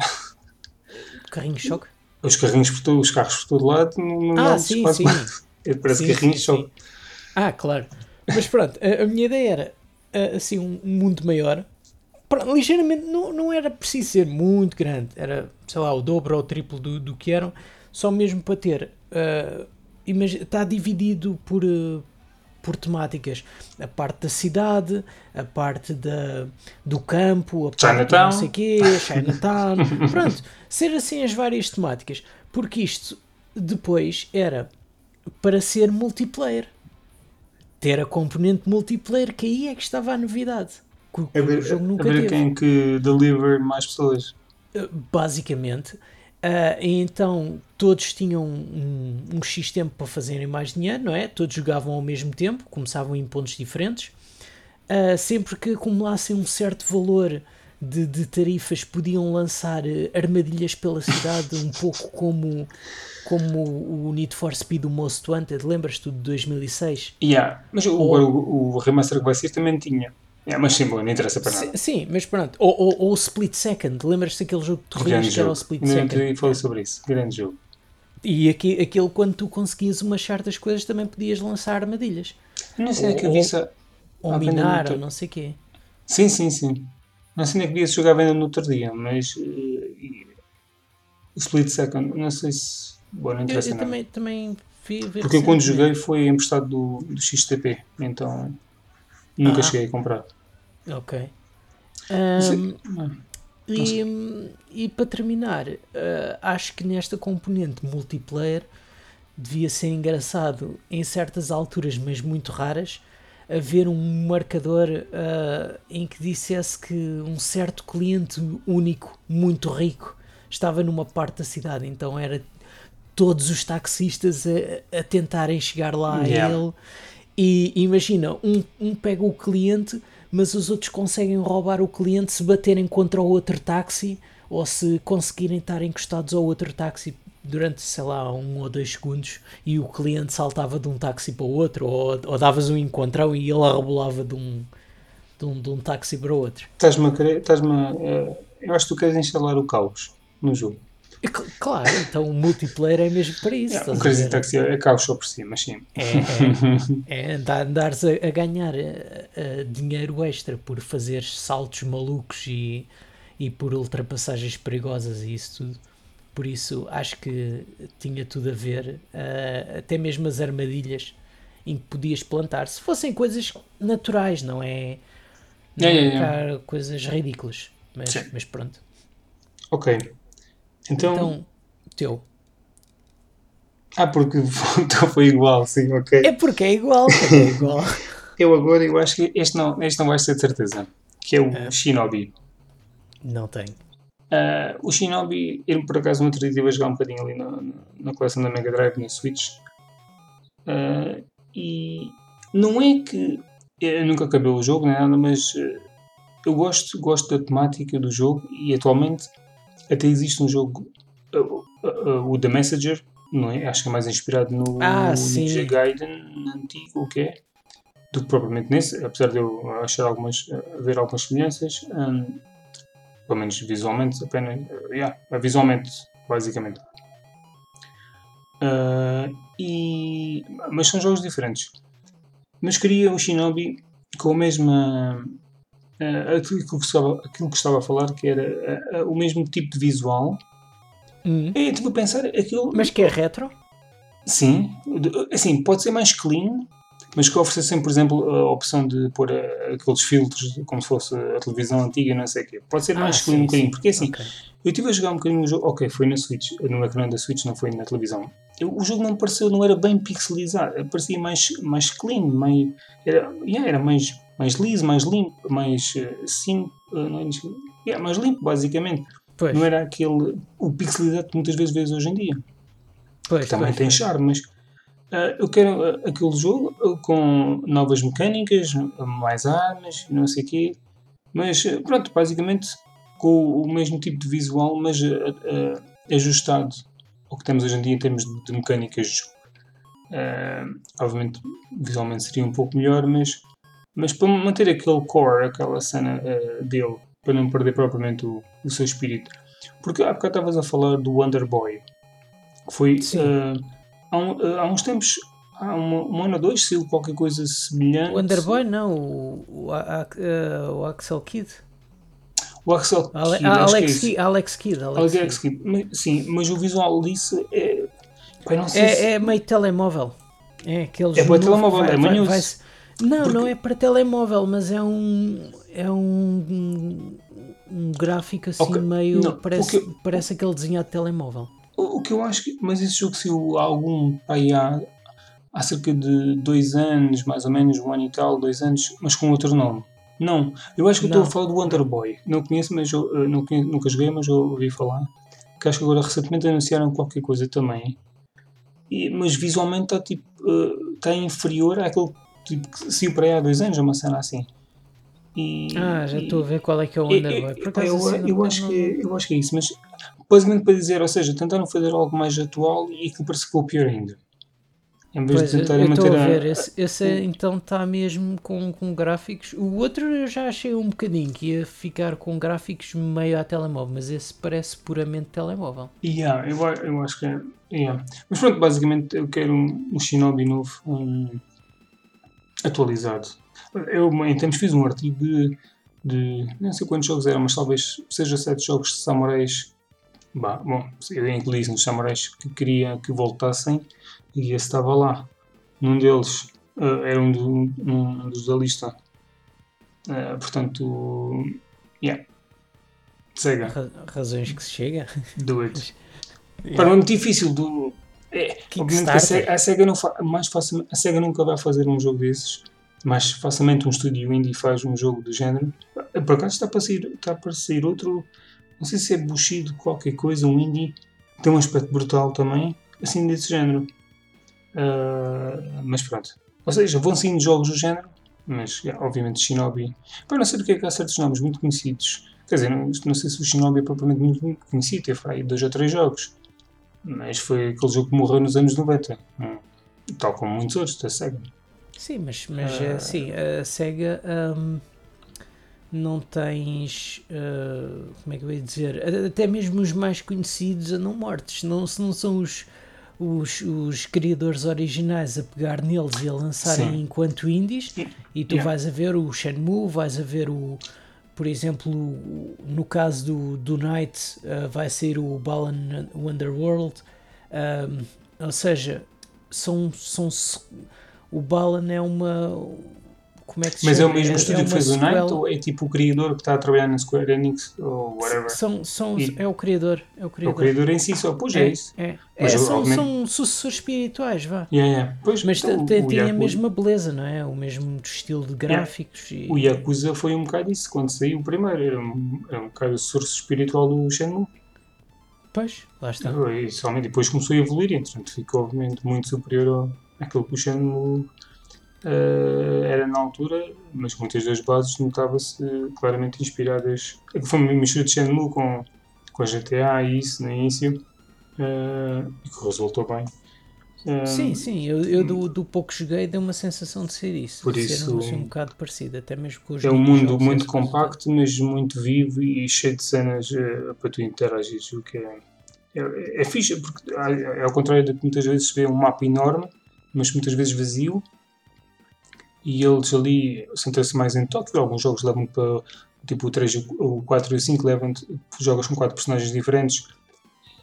[SPEAKER 1] carrinho de choque.
[SPEAKER 2] Os carrinhos por todo, os carros por todo lado, não, não
[SPEAKER 1] Ah, sim,
[SPEAKER 2] espaço
[SPEAKER 1] sim.
[SPEAKER 2] para- Parece
[SPEAKER 1] Sim,
[SPEAKER 2] carrinhos
[SPEAKER 1] sim,
[SPEAKER 2] só.
[SPEAKER 1] sim. Ah, claro. Mas pronto, a, a minha ideia era ah, assim um mundo maior. Pronto, ligeiramente não, não era preciso ser muito grande, era sei lá, o dobro ou o triplo do, do que eram, só mesmo para ter. ah, imagi- está dividido por, ah, por temáticas. A parte da cidade, a parte da, do campo, a parte do não sei quê, Chinatown. Pronto, ser assim as várias temáticas. Porque isto depois era para ser multiplayer. Ter a componente multiplayer, que aí é que estava a novidade. Que, o- que o
[SPEAKER 2] ver,
[SPEAKER 1] jogo
[SPEAKER 2] a
[SPEAKER 1] nunca
[SPEAKER 2] ver
[SPEAKER 1] teve.
[SPEAKER 2] quem que deliver mais pessoas.
[SPEAKER 1] Uh, basicamente. Uh, então todos tinham um, um X tempo para fazerem mais dinheiro, não é? Todos jogavam ao mesmo tempo, começavam em pontos diferentes. Uh, sempre que acumulassem um certo valor de, de tarifas, podiam lançar uh, armadilhas pela cidade, um pouco como, como o Need for Speed, o Most Wanted. Lembras-te do de 2006?
[SPEAKER 2] Yeah. Mas o,
[SPEAKER 1] Ou-
[SPEAKER 2] o, o remaster que vai ser também tinha. Yeah, mas sim, bom, não interessa para nada.
[SPEAKER 1] sim, mas pronto. Ou, ou, ou o Split Second. Lembras-te daquele jogo de terrorismo que era o. Split
[SPEAKER 2] Ainda
[SPEAKER 1] Second?
[SPEAKER 2] não te falei sobre isso. Grande jogo.
[SPEAKER 1] E aqui, aquele, quando tu conseguias umas certas coisas, também podias lançar armadilhas.
[SPEAKER 2] Eu não sei é que eu
[SPEAKER 1] Ou-
[SPEAKER 2] vi isso.
[SPEAKER 1] Ou minar, ou não sei o quê.
[SPEAKER 2] Sim, sim, sim. Não sei nem que dia se jogar à venda no outro dia, mas. o Split Second, não sei se. Bom, não
[SPEAKER 1] Eu,
[SPEAKER 2] interessa
[SPEAKER 1] eu
[SPEAKER 2] nada.
[SPEAKER 1] também, também vi, vi
[SPEAKER 2] Porque eu quando joguei foi emprestado do, do XTP, então nunca
[SPEAKER 1] Ah.
[SPEAKER 2] cheguei a comprar.
[SPEAKER 1] Ok.
[SPEAKER 2] Ah,
[SPEAKER 1] e, e para terminar, ah, acho que nesta componente multiplayer devia ser engraçado em certas alturas, mas muito raras, haver um marcador ah, em que dissesse que um certo cliente único, muito rico, estava numa parte da cidade. Então era todos os taxistas a, a tentarem chegar lá
[SPEAKER 2] Yeah.
[SPEAKER 1] a ele. E imagina, um, um pega o cliente, mas os outros conseguem roubar o cliente se baterem contra o outro táxi ou se conseguirem estar encostados ao outro táxi durante, sei lá, um ou dois segundos e o cliente saltava de um táxi para o outro ou, ou davas um encontrão e ele arrebolava de um, de um, de um táxi para o outro.
[SPEAKER 2] Estás-me a querer. Estás-me a, eh, eu acho que tu queres instalar o caos no jogo.
[SPEAKER 1] Cl- claro, então o multiplayer é mesmo para isso.
[SPEAKER 2] O
[SPEAKER 1] a
[SPEAKER 2] Crazy? Taxi é caos só por si, mas sim.
[SPEAKER 1] É, é, é andar, andares a, a ganhar eh, eh, dinheiro extra por fazer saltos malucos e, e por ultrapassagens perigosas e isso tudo. Por isso acho que tinha tudo a ver, eh, até mesmo as armadilhas em que podias plantar, se fossem coisas naturais, não é? Não é
[SPEAKER 2] yeah, yeah.
[SPEAKER 1] cá coisas ridículas. Mas, mas pronto.
[SPEAKER 2] Ok. Então.
[SPEAKER 1] Então, teu.
[SPEAKER 2] Ah, porque então foi igual, sim, ok.
[SPEAKER 1] É porque é igual, porque é igual.
[SPEAKER 2] Eu agora eu acho que este não, este não vai ser de certeza. Que é o
[SPEAKER 1] É.
[SPEAKER 2] Shinobi.
[SPEAKER 1] Não tenho.
[SPEAKER 2] Ah, o Shinobi, ele por acaso no outro dia estive a jogar um bocadinho ali na, na, coleção da Mega Drive, na Switch. Ah, e não é que eu nunca acabei o jogo, nem nada, mas ah, eu gosto, gosto da temática do jogo e atualmente até existe um jogo, ah, ah, ah, o The Messenger, não é? Acho que é mais inspirado no
[SPEAKER 1] Ah.
[SPEAKER 2] Ninja Gaiden antigo, o que é? Do que propriamente nesse, apesar de eu achar algumas, ver algumas semelhanças. ah, pelo menos visualmente, apenas, uh, yeah, visualmente, basicamente. Uh, e, mas são jogos diferentes. Mas queria o Shinobi com a mesma. Uh, aquilo, que estava, aquilo que estava a falar, que era uh, uh, o mesmo tipo de visual.
[SPEAKER 1] Hum.
[SPEAKER 2] E tipo a pensar, aquilo.
[SPEAKER 1] Mas que é retro?
[SPEAKER 2] Sim, assim, pode ser mais clean, mas que oferece sempre, por exemplo, a opção de pôr aqueles filtros como se fosse a televisão antiga, não sei o quê. Pode ser mais
[SPEAKER 1] Ah,
[SPEAKER 2] clean
[SPEAKER 1] sim,
[SPEAKER 2] um bocadinho, porque assim,
[SPEAKER 1] Ok.
[SPEAKER 2] eu estive a jogar um bocadinho o jogo, ok, foi na Switch, no ecrã da Switch, não foi na televisão. Eu- o jogo não pareceu, não era bem pixelizado, parecia mais, mais clean, mais, era, yeah, era mais, mais liso, mais limpo, mais uh, sim, uh, não é, yeah, mais limpo, basicamente.
[SPEAKER 1] Pois,
[SPEAKER 2] Não era aquele, o pixelizado que muitas vezes vês hoje em dia
[SPEAKER 1] pois,
[SPEAKER 2] que também
[SPEAKER 1] pois,
[SPEAKER 2] tem charme, mas ah, eu quero ah, aquele jogo ah, com novas mecânicas, mais armas, não sei o quê, mas pronto, basicamente com o mesmo tipo de visual, mas ajustado ao que temos hoje em dia em termos de, de mecânicas de jogo. Obviamente, visualmente seria um pouco melhor, mas, mas para manter aquele core, aquela cena ah, dele, para não perder propriamente o, o seu espírito. Porque há bocado estavas a falar do Wonder Boy. Que foi uh, há, um- uh, há uns tempos, há uma, um ano ou dois, saiu qualquer coisa semelhante.
[SPEAKER 1] O Underboy, não, o, o, a- a- eh, o Axel Kidd.
[SPEAKER 2] O Axel
[SPEAKER 1] Ale-
[SPEAKER 2] Kidd, é
[SPEAKER 1] Alex,
[SPEAKER 2] isso.
[SPEAKER 1] Kidd, Alex Kidd. Alex
[SPEAKER 2] Alex
[SPEAKER 1] Kidd.
[SPEAKER 2] Kidd. Mas- Sim, mas o visual disso é. Pá, não sei se-
[SPEAKER 1] É, é meio telemóvel. É aqueles
[SPEAKER 2] É
[SPEAKER 1] novo-
[SPEAKER 2] telemóvel,
[SPEAKER 1] vai-
[SPEAKER 2] é
[SPEAKER 1] vai-
[SPEAKER 2] manhoso.
[SPEAKER 1] Não,
[SPEAKER 2] Porque-
[SPEAKER 1] não é para telemóvel, mas é um. É um. Um gráfico assim
[SPEAKER 2] Ok,
[SPEAKER 1] meio.
[SPEAKER 2] não,
[SPEAKER 1] parece,
[SPEAKER 2] que-
[SPEAKER 1] parece aquele desenhado de telemóvel.
[SPEAKER 2] O, o que eu acho que. Mas esse jogo saiu há algum. Aí há, há cerca de dois anos, mais ou menos, um ano e tal, dois anos, mas com outro nome. Não, eu acho que eu estou a falar do Wonder Boy. Não conheço, mas eu, eh, não conheço- nunca joguei, mas eu ouvi falar. Que acho que agora recentemente anunciaram qualquer coisa também. E- mas visualmente está tipo. eh, está inferior àquele tipo, que saiu para aí há dois anos, uma cena assim. E,
[SPEAKER 1] Ah, já estou a ver qual é que é o
[SPEAKER 2] eu,
[SPEAKER 1] Underboy. Por acaso,
[SPEAKER 2] eu, eu
[SPEAKER 1] não-
[SPEAKER 2] acho
[SPEAKER 1] não-
[SPEAKER 2] que, eu acho que é isso, mas basicamente para dizer, ou seja, tentaram fazer algo mais atual e que ficou pior ainda. Em vez
[SPEAKER 1] Pois,
[SPEAKER 2] de
[SPEAKER 1] eu
[SPEAKER 2] tentarem
[SPEAKER 1] estou
[SPEAKER 2] manter
[SPEAKER 1] a
[SPEAKER 2] a.
[SPEAKER 1] ver, esse, esse é- então está mesmo com, com gráficos. O outro eu já achei um bocadinho que ia ficar com gráficos meio a telemóvel, mas esse parece puramente telemóvel.
[SPEAKER 2] Yeah, eu, eu acho que é. yeah. Mas pronto, basicamente eu quero um, um Shinobi novo, um, atualizado. Eu em tempos fiz um artigo de, de não sei quantos jogos eram, mas talvez seja sete jogos de samurais. Bah, bom, eu incluí nos samurais que queria que voltassem e esse estava lá. Num deles eh, era um, do- um dos da lista. Eh, portanto, yeah. Sega,
[SPEAKER 1] Ra- razões que se chega.
[SPEAKER 2] do it. Pá, não é muito difícil do. É, obviamente a. SEGA, a SEGA não mais facilmente, a SEGA nunca vai fazer um jogo desses. Mais facilmente um estúdio indie faz um jogo do género. Por acaso está para sair, está para sair outro. Não sei se é Bushido, qualquer coisa, um indie. Tem um aspecto brutal também, assim desse género. Ah, mas pronto. Ou seja, vão saindo jogos do género, mas yeah, obviamente Shinobi. Pá, não sei do que é que há certos nomes muito conhecidos. Quer dizer, não, não sei se o Shinobi é propriamente muito, muito conhecido, teve aí dois ou três jogos. Mas foi aquele jogo que morreu nos anos 90. hum, Tal como muitos outros da SEGA.
[SPEAKER 1] Sim, mas, mas é assim, a SEGA hum, não tens. ah, como é que eu ia dizer? A- Até mesmo os mais conhecidos andam mortos. Não, se não são os, os, os criadores originais a pegar neles e a lançarem
[SPEAKER 2] Sim.
[SPEAKER 1] enquanto indies, e tu
[SPEAKER 2] Yeah.
[SPEAKER 1] vais a ver o Shenmue, vais a ver o. Por exemplo, no caso do, do Night, ah, vai ser o Balan Wonderworld. Hum, ou seja, são, são o Balan é uma como é que se
[SPEAKER 2] Mas é o
[SPEAKER 1] chama?
[SPEAKER 2] mesmo estúdio que
[SPEAKER 1] uma
[SPEAKER 2] fez o Night
[SPEAKER 1] sequela-
[SPEAKER 2] ou é tipo o criador que está a trabalhar na Square Enix ou whatever?
[SPEAKER 1] são, são,
[SPEAKER 2] E-
[SPEAKER 1] é o criador é o
[SPEAKER 2] É o
[SPEAKER 1] criador
[SPEAKER 2] criador em si só, pois é, isso.
[SPEAKER 1] é,
[SPEAKER 2] Mas
[SPEAKER 1] É,
[SPEAKER 2] eu,
[SPEAKER 1] são,
[SPEAKER 2] obviamente-
[SPEAKER 1] são sucessores espirituais vá
[SPEAKER 2] Yeah, yeah. Pois,
[SPEAKER 1] mas
[SPEAKER 2] então,
[SPEAKER 1] tem,
[SPEAKER 2] o
[SPEAKER 1] a mesma beleza não é o mesmo estilo de gráficos e-
[SPEAKER 2] O Yakuza foi um bocado isso, quando saiu o primeiro, era um, era um bocado o source espiritual do Shenmue.
[SPEAKER 1] pois lá está
[SPEAKER 2] E somente depois começou a evoluir, entretanto ficou obviamente muito superior ao, àquilo que o Shenmue era na altura, mas muitas das bases notava-se claramente inspiradas. Foi uma mistura de Shenmue com, com a GTA e isso no início, eh, e que resultou bem. Eh,
[SPEAKER 1] sim sim eu, eu do, do pouco joguei deu uma sensação de ser isso
[SPEAKER 2] Por
[SPEAKER 1] de
[SPEAKER 2] isso-
[SPEAKER 1] ser um, um bocado parecido até mesmo com os
[SPEAKER 2] É um mundo muito compacto, mas muito vivo e cheio de cenas eh, para tu interagir. O que é, é, é fixe, porque ah, é ao contrário do que muitas vezes se vê um mapa enorme, mas muitas vezes vazio. E eles ali centram-se mais em Tóquio. Alguns jogos levam para tipo o 3, o 4 e o 5, levam jogas com quatro personagens diferentes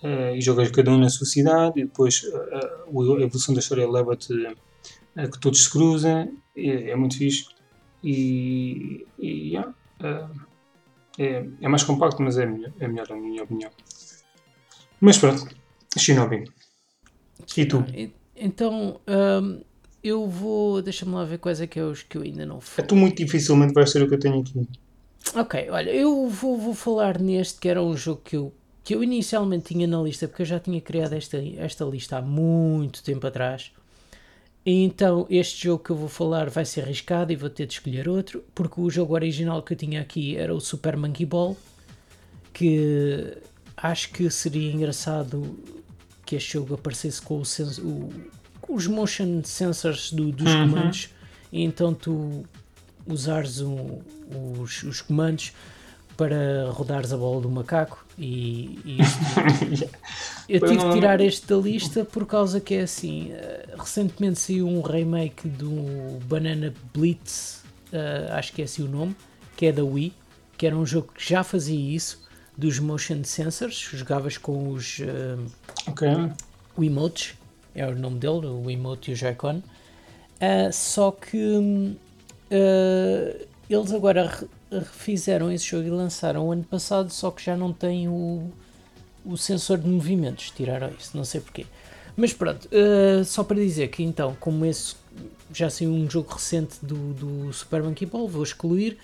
[SPEAKER 2] eh, e jogas cada um na sua cidade. E depois eh, a evolução da história leva-te a que todos se cruzem. É, é muito fixe. E, e yeah, é, é mais compacto, mas é melhor, é melhor na minha opinião. Mas pronto, Shinobi. E tu?
[SPEAKER 1] Então, hum, eu vou. Deixa-me lá ver quais é que é os que eu ainda não
[SPEAKER 2] É
[SPEAKER 1] fui.
[SPEAKER 2] tu muito dificilmente vais ser o que eu tenho aqui.
[SPEAKER 1] Ok, olha, eu vou, vou falar neste que era um jogo que eu, que eu inicialmente tinha na lista, porque eu já tinha criado esta, esta lista há muito tempo atrás. E então este jogo que eu vou falar vai ser arriscado e vou ter de escolher outro, porque o jogo original que eu tinha aqui era o Super Monkey Ball, que acho que seria engraçado que este jogo aparecesse com, o sens- o- os motion sensors do- dos
[SPEAKER 2] Uhum.
[SPEAKER 1] comandos, e então tu usares o- os, os comandos para rodares a bola do macaco e, e isto Eu tive de tirar este da lista por causa que é assim. eh, recentemente saiu um remake do Banana Blitz, eh, acho que é assim o nome, que é da Wii, que era um jogo que já fazia isso, dos motion sensors, jogavas com os eh,
[SPEAKER 2] Ok.
[SPEAKER 1] Wiimotes, é o nome dele, o Wiimote e o Joy-Con. Ah, só que ah, eles agora re- refizeram esse jogo e lançaram o ano passado, só que já não tem o, o sensor de movimentos, tiraram isso, não sei porquê. Mas pronto, ah, só para dizer que então, como esse já saiu um jogo recente do, do Super Monkey Ball, vou excluir.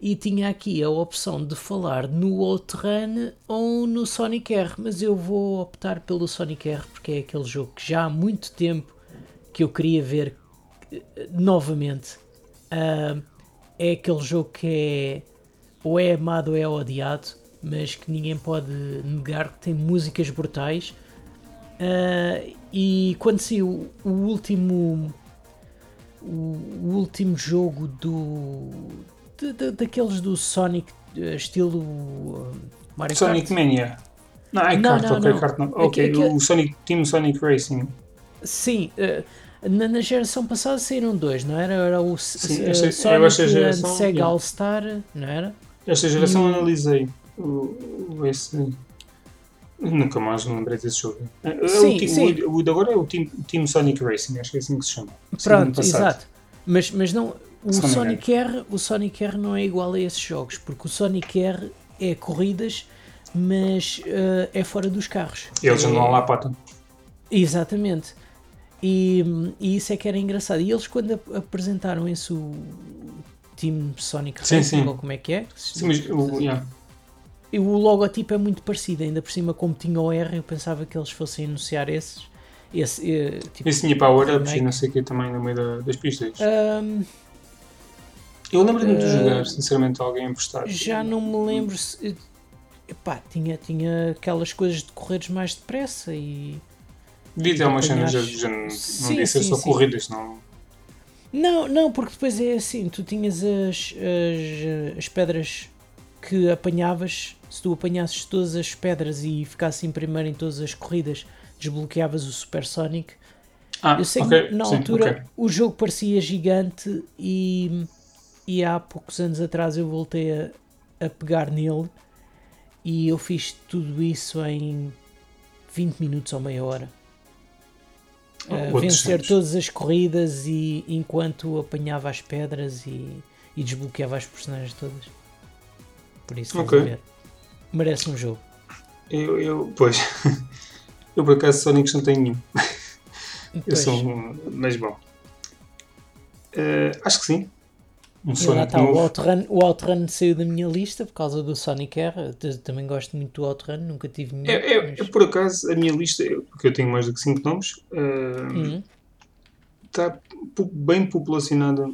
[SPEAKER 1] E tinha aqui a opção de falar no Outrun ou no Sonic R, mas eu vou optar pelo Sonic R porque é aquele jogo que já há muito tempo que eu queria ver eh, novamente. Ah, é aquele jogo que é ou é amado ou é odiado, mas que ninguém pode negar que tem músicas brutais. Ah, e quando saiu o último o, o último jogo do de- de- daqueles do Sonic eh, estilo uh, Mario
[SPEAKER 2] Sonic
[SPEAKER 1] Kart.
[SPEAKER 2] Mania. Não, é
[SPEAKER 1] Não,
[SPEAKER 2] kart,
[SPEAKER 1] não,
[SPEAKER 2] ok,
[SPEAKER 1] não.
[SPEAKER 2] kart não.
[SPEAKER 1] Aqui-
[SPEAKER 2] Ok,
[SPEAKER 1] aqui-
[SPEAKER 2] o Sonic, Team Sonic Racing.
[SPEAKER 1] Sim, eh, na, na geração passada saíram dois, não era? Era o
[SPEAKER 2] Sim,
[SPEAKER 1] eh,
[SPEAKER 2] esta-
[SPEAKER 1] Sonic
[SPEAKER 2] esta geração,
[SPEAKER 1] Sega
[SPEAKER 2] yeah.
[SPEAKER 1] All Star, não era?
[SPEAKER 2] Esta geração
[SPEAKER 1] E
[SPEAKER 2] analisei. O, esse, nunca mais me lembrei desse jogo. É, é
[SPEAKER 1] Sim,
[SPEAKER 2] o,
[SPEAKER 1] sim.
[SPEAKER 2] o- o de agora é o Team, Team Sonic Racing, acho que é assim que se chama.
[SPEAKER 1] Pronto, exato. Mas, mas não, o Sonic R, o Sonic R não é igual a esses jogos, porque o Sonic R é corridas, mas eh, é fora dos carros.
[SPEAKER 2] Eles
[SPEAKER 1] é,
[SPEAKER 2] andam lá pata.
[SPEAKER 1] Exatamente. E, e isso é que era engraçado. E eles quando ap- apresentaram esse o Team Sonic
[SPEAKER 2] Sim,
[SPEAKER 1] Racing,
[SPEAKER 2] sim.
[SPEAKER 1] ou como é que é?
[SPEAKER 2] Sim, mas o, yeah.
[SPEAKER 1] E o logotipo é muito parecido, ainda por cima como tinha o R, eu pensava que eles fossem anunciar esses. Esse, eh, tipo,
[SPEAKER 2] Esse tinha power-ups e não sei o que também no meio da- das pistas.
[SPEAKER 1] Ahm,
[SPEAKER 2] Eu lembro-me de
[SPEAKER 1] eh,
[SPEAKER 2] jogar, sinceramente, alguém emprestado.
[SPEAKER 1] já não me lembro se. Epá, tinha, tinha aquelas coisas de correres mais depressa e.
[SPEAKER 2] Devia ter umas cenas, não, devia ser só
[SPEAKER 1] sim.
[SPEAKER 2] corridas, não.
[SPEAKER 1] Não, não, porque depois é assim, tu tinhas as, as, as pedras que apanhavas, se tu apanhasses todas as pedras e ficasses em primeiro em todas as corridas, desbloqueavas o Super Sonic.
[SPEAKER 2] Ah,
[SPEAKER 1] Eu sei
[SPEAKER 2] ok,
[SPEAKER 1] que na
[SPEAKER 2] sim,
[SPEAKER 1] altura
[SPEAKER 2] ok.
[SPEAKER 1] o jogo parecia gigante e, e há poucos anos atrás eu voltei a, a pegar nele e eu fiz tudo isso em 20 minutos ou meia hora.
[SPEAKER 2] Oh, outros
[SPEAKER 1] vencer todas as corridas e enquanto apanhava as pedras e, e desbloqueava as personagens todas. Por isso, estás
[SPEAKER 2] Ok.
[SPEAKER 1] a ver. merece um jogo.
[SPEAKER 2] Eu, eu, pois, eu por acaso Sonics não tenho nenhum. Eu sou um, mas bom. Eh, acho que sim. Um
[SPEAKER 1] e lá está, o. Outrun, o Outrun saiu da minha lista por causa do Sonic R. Também gosto muito do Outrun, nunca tive nenhum.
[SPEAKER 2] É, é-
[SPEAKER 1] mas-
[SPEAKER 2] é por acaso a minha lista, porque eu tenho mais do que 5 nomes, eh,
[SPEAKER 1] Uhum.
[SPEAKER 2] está bem populacionada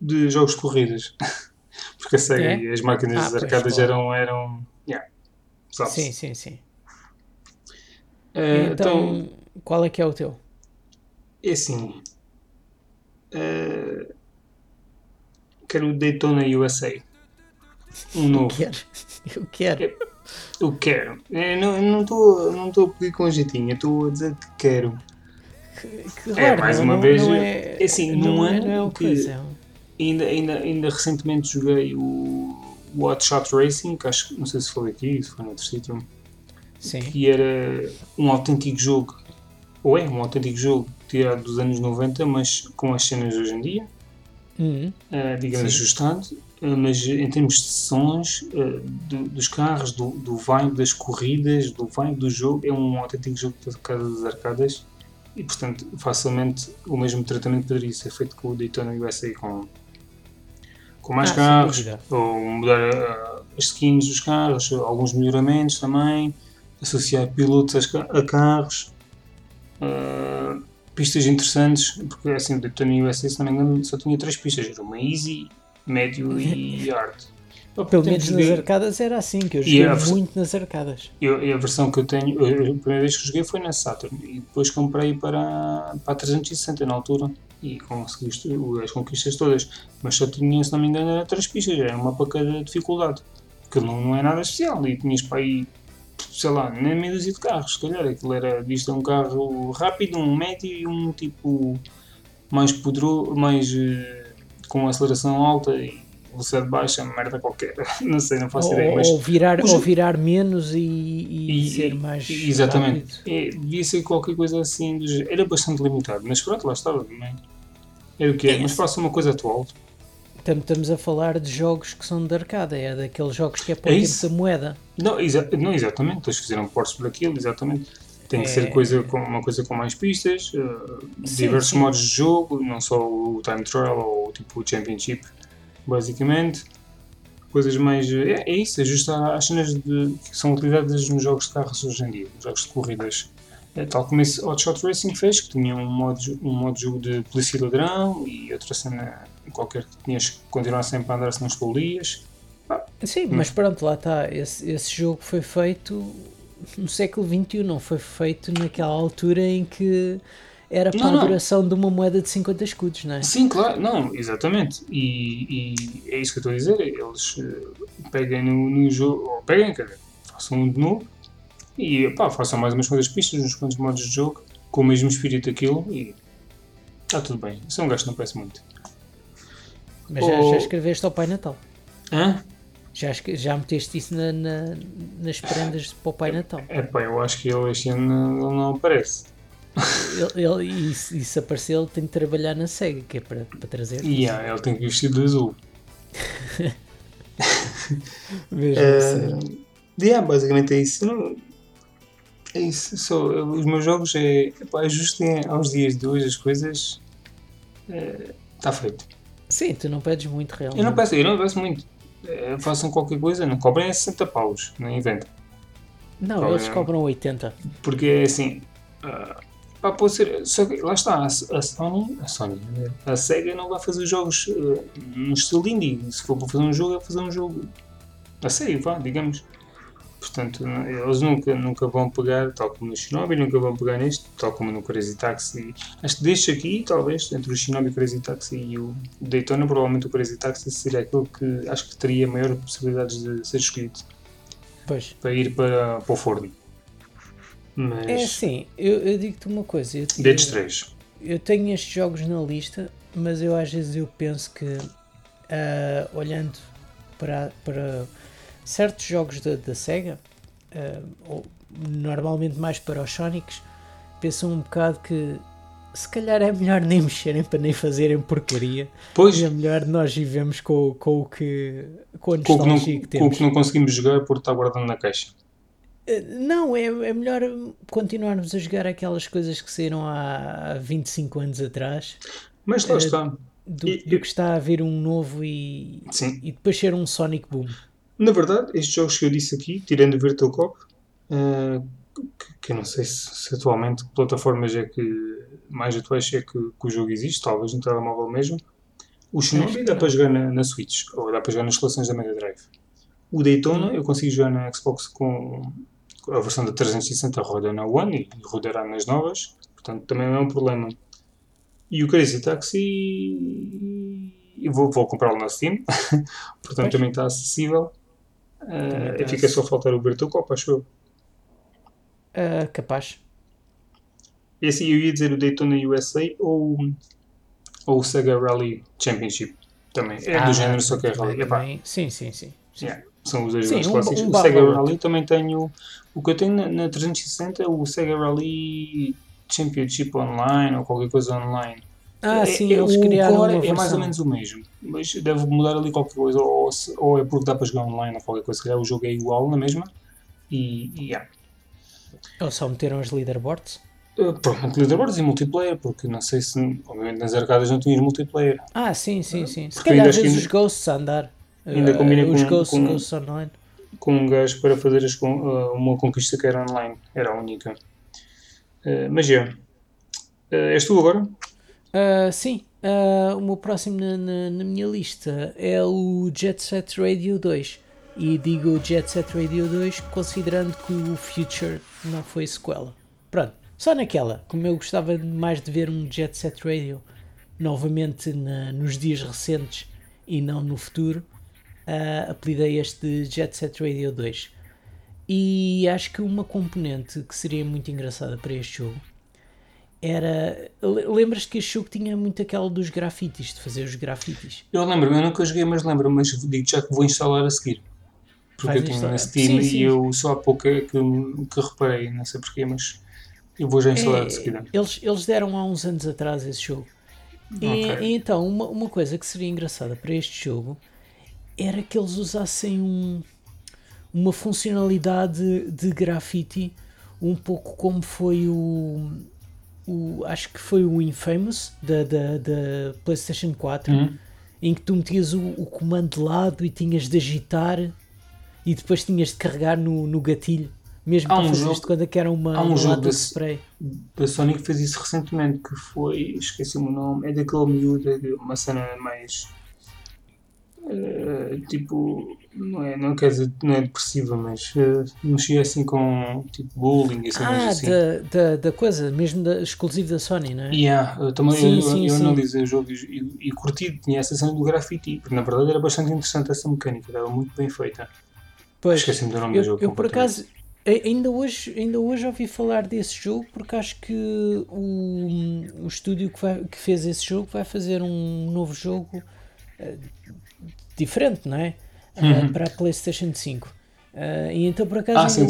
[SPEAKER 2] de jogos de corridas. Porque a SEGA
[SPEAKER 1] É?
[SPEAKER 2] as máquinas
[SPEAKER 1] Ah,
[SPEAKER 2] arcadas eram. eram yeah.
[SPEAKER 1] Sim, sim, sim.
[SPEAKER 2] Eh,
[SPEAKER 1] então,
[SPEAKER 2] então,
[SPEAKER 1] qual é que é o teu?
[SPEAKER 2] é assim. eh, quero o Daytona USA. Um novo.
[SPEAKER 1] Quero. Eu quero.
[SPEAKER 2] Eu quero. Eu não- eu não estou não estou a pedir com jeitinho, estou a dizer que quero.
[SPEAKER 1] Que,
[SPEAKER 2] É, mais uma
[SPEAKER 1] não-
[SPEAKER 2] vez,
[SPEAKER 1] não
[SPEAKER 2] é
[SPEAKER 1] é,
[SPEAKER 2] assim, num
[SPEAKER 1] é,
[SPEAKER 2] ano
[SPEAKER 1] é
[SPEAKER 2] que-
[SPEAKER 1] coisa, é
[SPEAKER 2] Ainda, ainda, ainda recentemente joguei o o Hot Shot Racing, que acho que não sei se foi aqui, se foi noutro sítio,
[SPEAKER 1] Sim.
[SPEAKER 2] que era um autêntico jogo, ou é um autêntico jogo tirado dos anos 90, mas com as cenas de hoje em dia,
[SPEAKER 1] Uhum.
[SPEAKER 2] eh, digamos
[SPEAKER 1] Sim.
[SPEAKER 2] ajustado, eh, mas em termos de sons eh, do- dos carros, do, do vibe das corridas, do vibe do jogo, é um autêntico jogo de casa das arcadas e portanto facilmente o mesmo tratamento poderia ser feito com o Daytona USA com, com mais
[SPEAKER 1] Ah,
[SPEAKER 2] carros, ou mudar as skins dos carros, alguns melhoramentos também, associar pilotos ca- a carros, ah, pistas interessantes, porque assim o Daytona USA, se não me engano, só tinha três pistas, era uma Easy, Médio e Hard.
[SPEAKER 1] Pelo menos nas
[SPEAKER 2] joguei-
[SPEAKER 1] arcadas era assim, que eu joguei
[SPEAKER 2] vers-
[SPEAKER 1] muito nas arcadas.
[SPEAKER 2] Eu, e a versão que eu tenho, a primeira vez que joguei foi na Saturn e depois comprei para, para a 360 na altura e consegui isto- as conquistas todas, mas só tinha, se não me engano, era três pistas, era uma para cada dificuldade, que não, não é nada especial e tinhas para aí sei lá, nem meia dúzia de carros, se calhar. Aquilo era visto um carro rápido, um médio e um tipo mais poderoso, mais uh, com aceleração alta e velocidade baixa, merda qualquer. não sei, não faço
[SPEAKER 1] ou,
[SPEAKER 2] ideia. Mas
[SPEAKER 1] ou, virar, ou virar menos e, e, e ser mais.
[SPEAKER 2] Exatamente. É, devia ser qualquer coisa assim. Era bastante limitado, mas pronto, lá estava também. Era o que é, mas faça uma coisa atual.
[SPEAKER 1] Estamos a falar de jogos que são de arcada, é daqueles jogos que é para o é tempo da moeda.
[SPEAKER 2] Não, exa não, exatamente, eles fizeram portos para aquilo, exatamente. Tem que é... ser coisa com, uma coisa com mais pistas, uh, sim, diversos sim. modos de jogo, não só o time trial ou tipo o championship, basicamente. Coisas mais. É, é isso, ajustar às cenas de, que são utilizadas nos jogos de carros hoje em dia, jogos de corridas. É, tal como esse Hotshot Racing fez, que tinha um modo, um modo de jogo de polícia e ladrão e outra cena qualquer que tinhas que continuar sempre a andar se não expolias.
[SPEAKER 1] Ah, Sim, mas, mas pronto, lá está. Esse, esse jogo foi feito no século XXI, não foi feito naquela altura em que era para não, a duração de uma moeda de 50 escudos, não é?
[SPEAKER 2] Sim, claro, não, exatamente. E, e é isso que eu estou a dizer. Eles uh, peguem no, no jogo, ou peguem, quer dizer, façam um de novo e pá, façam mais umas coisas pistas, uns quantos modos de jogo, com o mesmo espírito daquilo e está tudo bem. Isso é um gasto que não parece muito.
[SPEAKER 1] Mas já, já escreveste ao Pai Natal?
[SPEAKER 2] Hã?
[SPEAKER 1] Já, já meteste isso na, na, nas prendas para o Pai Natal?
[SPEAKER 2] É pá, eu acho que ele este ano não, não aparece.
[SPEAKER 1] Ele, ele, e, se, e se aparecer, ele tem que trabalhar na SEGA, que é para, para trazer.
[SPEAKER 2] Yeah, ele tem que vestir de azul.
[SPEAKER 1] Mesmo uh, assim.
[SPEAKER 2] yeah, basicamente é isso. Não, é isso. Só, os meus jogos é. Ajustem aos dias de hoje as coisas. Está é, feito.
[SPEAKER 1] Sim, tu não pedes muito realmente.
[SPEAKER 2] Eu não peço, eu não peço muito. É, façam qualquer coisa, não cobrem 60 paus, não inventem.
[SPEAKER 1] Não, Cobrem, eles cobram 80.
[SPEAKER 2] Porque é assim. Uh, pode ser. Só que, lá está, a, a, Sony, a Sony, a Sega não vai fazer jogos uh, no estilo indie. Se for para fazer um jogo, é fazer um jogo a sério, vá, digamos. Portanto, eles nunca, nunca vão pegar, tal como no Shinobi, nunca vão pegar neste, tal como no Crazy Taxi. Acho que deste aqui, talvez, entre o Shinobi, o Crazy Taxi e o Daytona, provavelmente o Crazy Taxi seria aquele que acho que teria maior possibilidades de ser escolhido.
[SPEAKER 1] Pois.
[SPEAKER 2] Para ir para, para o forno.
[SPEAKER 1] Mas... É assim, eu, eu digo-te uma coisa. Eu,
[SPEAKER 2] Destes três.
[SPEAKER 1] Eu tenho estes jogos na lista, mas eu às vezes eu penso que, uh, olhando para, para certos jogos da, Sega, uh, ou normalmente mais para os Sonics, pensam um bocado que se calhar é melhor nem mexerem para nem fazerem porcaria.
[SPEAKER 2] Pois.
[SPEAKER 1] É melhor nós vivemos com, com o que com a nostalgia
[SPEAKER 2] com que, não,
[SPEAKER 1] que temos.
[SPEAKER 2] Com o que não conseguimos jogar por estar guardando na caixa.
[SPEAKER 1] Eh, não, é, é melhor continuarmos a jogar aquelas coisas que saíram há 25 anos atrás.
[SPEAKER 2] Mas lá uh, está.
[SPEAKER 1] Do, e, do, que está a vir um novo e,
[SPEAKER 2] sim.
[SPEAKER 1] e depois ser um Sonic Boom.
[SPEAKER 2] Na verdade, estes jogos que eu disse aqui, tirando o Virtual Cop, uh, que, que, eu não sei se, se, atualmente que plataformas é que mais atuais é que, que, o jogo existe, talvez no telemóvel mesmo. O Shinobi dá para jogar na, na Switch, ou dá para jogar nas instalações da Mega Drive. O Daytona eu consigo jogar na Xbox com a versão da 360 roda na One e rodará nas novas, portanto também não é um problema. E o Crazy Taxi vou, vou comprá-lo na Steam, portanto pois. também está acessível. Uh, fica só faltar o Bertocop, acho eu.
[SPEAKER 1] Uh, capaz.
[SPEAKER 2] E assim, eu ia dizer o Daytona USA ou, ou o Sega Rally Championship. Também. É ah, do género, só que é Rally.
[SPEAKER 1] Também, sim, sim, sim. sim.
[SPEAKER 2] Yeah, são os dois sim, um, clássicos. Um o Sega Rally também tenho. O que eu tenho na, na 360 é o Sega Rally Championship Online ou qualquer coisa online.
[SPEAKER 1] Ah, é, sim, é, eles criaram uma
[SPEAKER 2] É mais ou menos o mesmo, mas deve mudar ali qualquer coisa, ou, ou é porque dá para jogar online ou qualquer coisa, se calhar o jogo é igual na mesma, e, e yeah.
[SPEAKER 1] Ou só meteram os leaderboards?
[SPEAKER 2] Uh, provavelmente leaderboards e multiplayer, porque não sei se, obviamente nas arcadas não tinhas multiplayer.
[SPEAKER 1] Ah, sim, sim, sim. Se calhar às vezes os Ghosts a andar.
[SPEAKER 2] Ainda combina uh,
[SPEAKER 1] os
[SPEAKER 2] com,
[SPEAKER 1] ghosts,
[SPEAKER 2] com,
[SPEAKER 1] ghosts online.
[SPEAKER 2] Com um gajo para fazer as, uh, uma conquista que era online, era a única. Uh, mas já. Yeah. és tu agora?
[SPEAKER 1] Uh, sim, uh, o meu próximo na, na, na, minha lista é o Jet Set Radio 2. E digo Jet Set Radio 2 considerando que o Future não foi sequela. Pronto, só naquela. Como eu gostava mais de ver um Jet Set Radio novamente na, nos dias recentes e não no futuro, uh, apelidei este Jet Set Radio 2. E acho que uma componente que seria muito engraçada para este jogo era. le- Lembras que este jogo tinha muito aquela dos grafites, de fazer os grafites?
[SPEAKER 2] Eu lembro-me, eu nunca joguei, mas lembro-me, mas digo já que vou instalar a seguir. Porque
[SPEAKER 1] Vais
[SPEAKER 2] eu tenho na. Steam
[SPEAKER 1] Sim, sim.
[SPEAKER 2] e eu só há pouco é que, que reparei, não sei porquê, mas eu vou já instalar de seguida.
[SPEAKER 1] É, eles, eles deram há uns anos atrás esse jogo. E,
[SPEAKER 2] Ok.
[SPEAKER 1] e então, uma, uma coisa que seria engraçada para este jogo era que eles usassem um, uma funcionalidade de grafite um pouco como foi o, o acho que foi o Infamous da, da, da PlayStation 4
[SPEAKER 2] Uhum.
[SPEAKER 1] em que tu metias o, o comando de lado e tinhas de agitar e depois tinhas de carregar no, no gatilho mesmo
[SPEAKER 2] Há
[SPEAKER 1] para
[SPEAKER 2] um
[SPEAKER 1] fazer
[SPEAKER 2] jogo-
[SPEAKER 1] quando é que era uma,
[SPEAKER 2] há um jogo desse-
[SPEAKER 1] spray
[SPEAKER 2] Da Sony que fez isso recentemente, que foi, esqueci-me o nome, é daquele miúdo, é uma cena mais. Eh, tipo, não é, não quer dizer, não é depressiva, mas eh, mexia assim com tipo bullying e
[SPEAKER 1] Ah,
[SPEAKER 2] assim.
[SPEAKER 1] da, da, da coisa, mesmo da, exclusivo da Sony, não é?
[SPEAKER 2] Yeah, eu também
[SPEAKER 1] Sim,
[SPEAKER 2] eu,
[SPEAKER 1] sim,
[SPEAKER 2] eu
[SPEAKER 1] sim.
[SPEAKER 2] analisei o jogo e, e, curti, tinha essa cena do grafite, porque na verdade era bastante interessante essa mecânica, estava muito bem feita.
[SPEAKER 1] Pois,
[SPEAKER 2] Esqueci-me do nome do
[SPEAKER 1] eu,
[SPEAKER 2] jogo.
[SPEAKER 1] eu por acaso ainda hoje, ainda hoje ouvi falar desse jogo porque acho que o, o estúdio que, vai- que fez esse jogo vai fazer um novo jogo eh, diferente, não é? Eh,
[SPEAKER 2] Uhum.
[SPEAKER 1] para a PlayStation 5. Eh, e então por acaso
[SPEAKER 2] Ah, sim,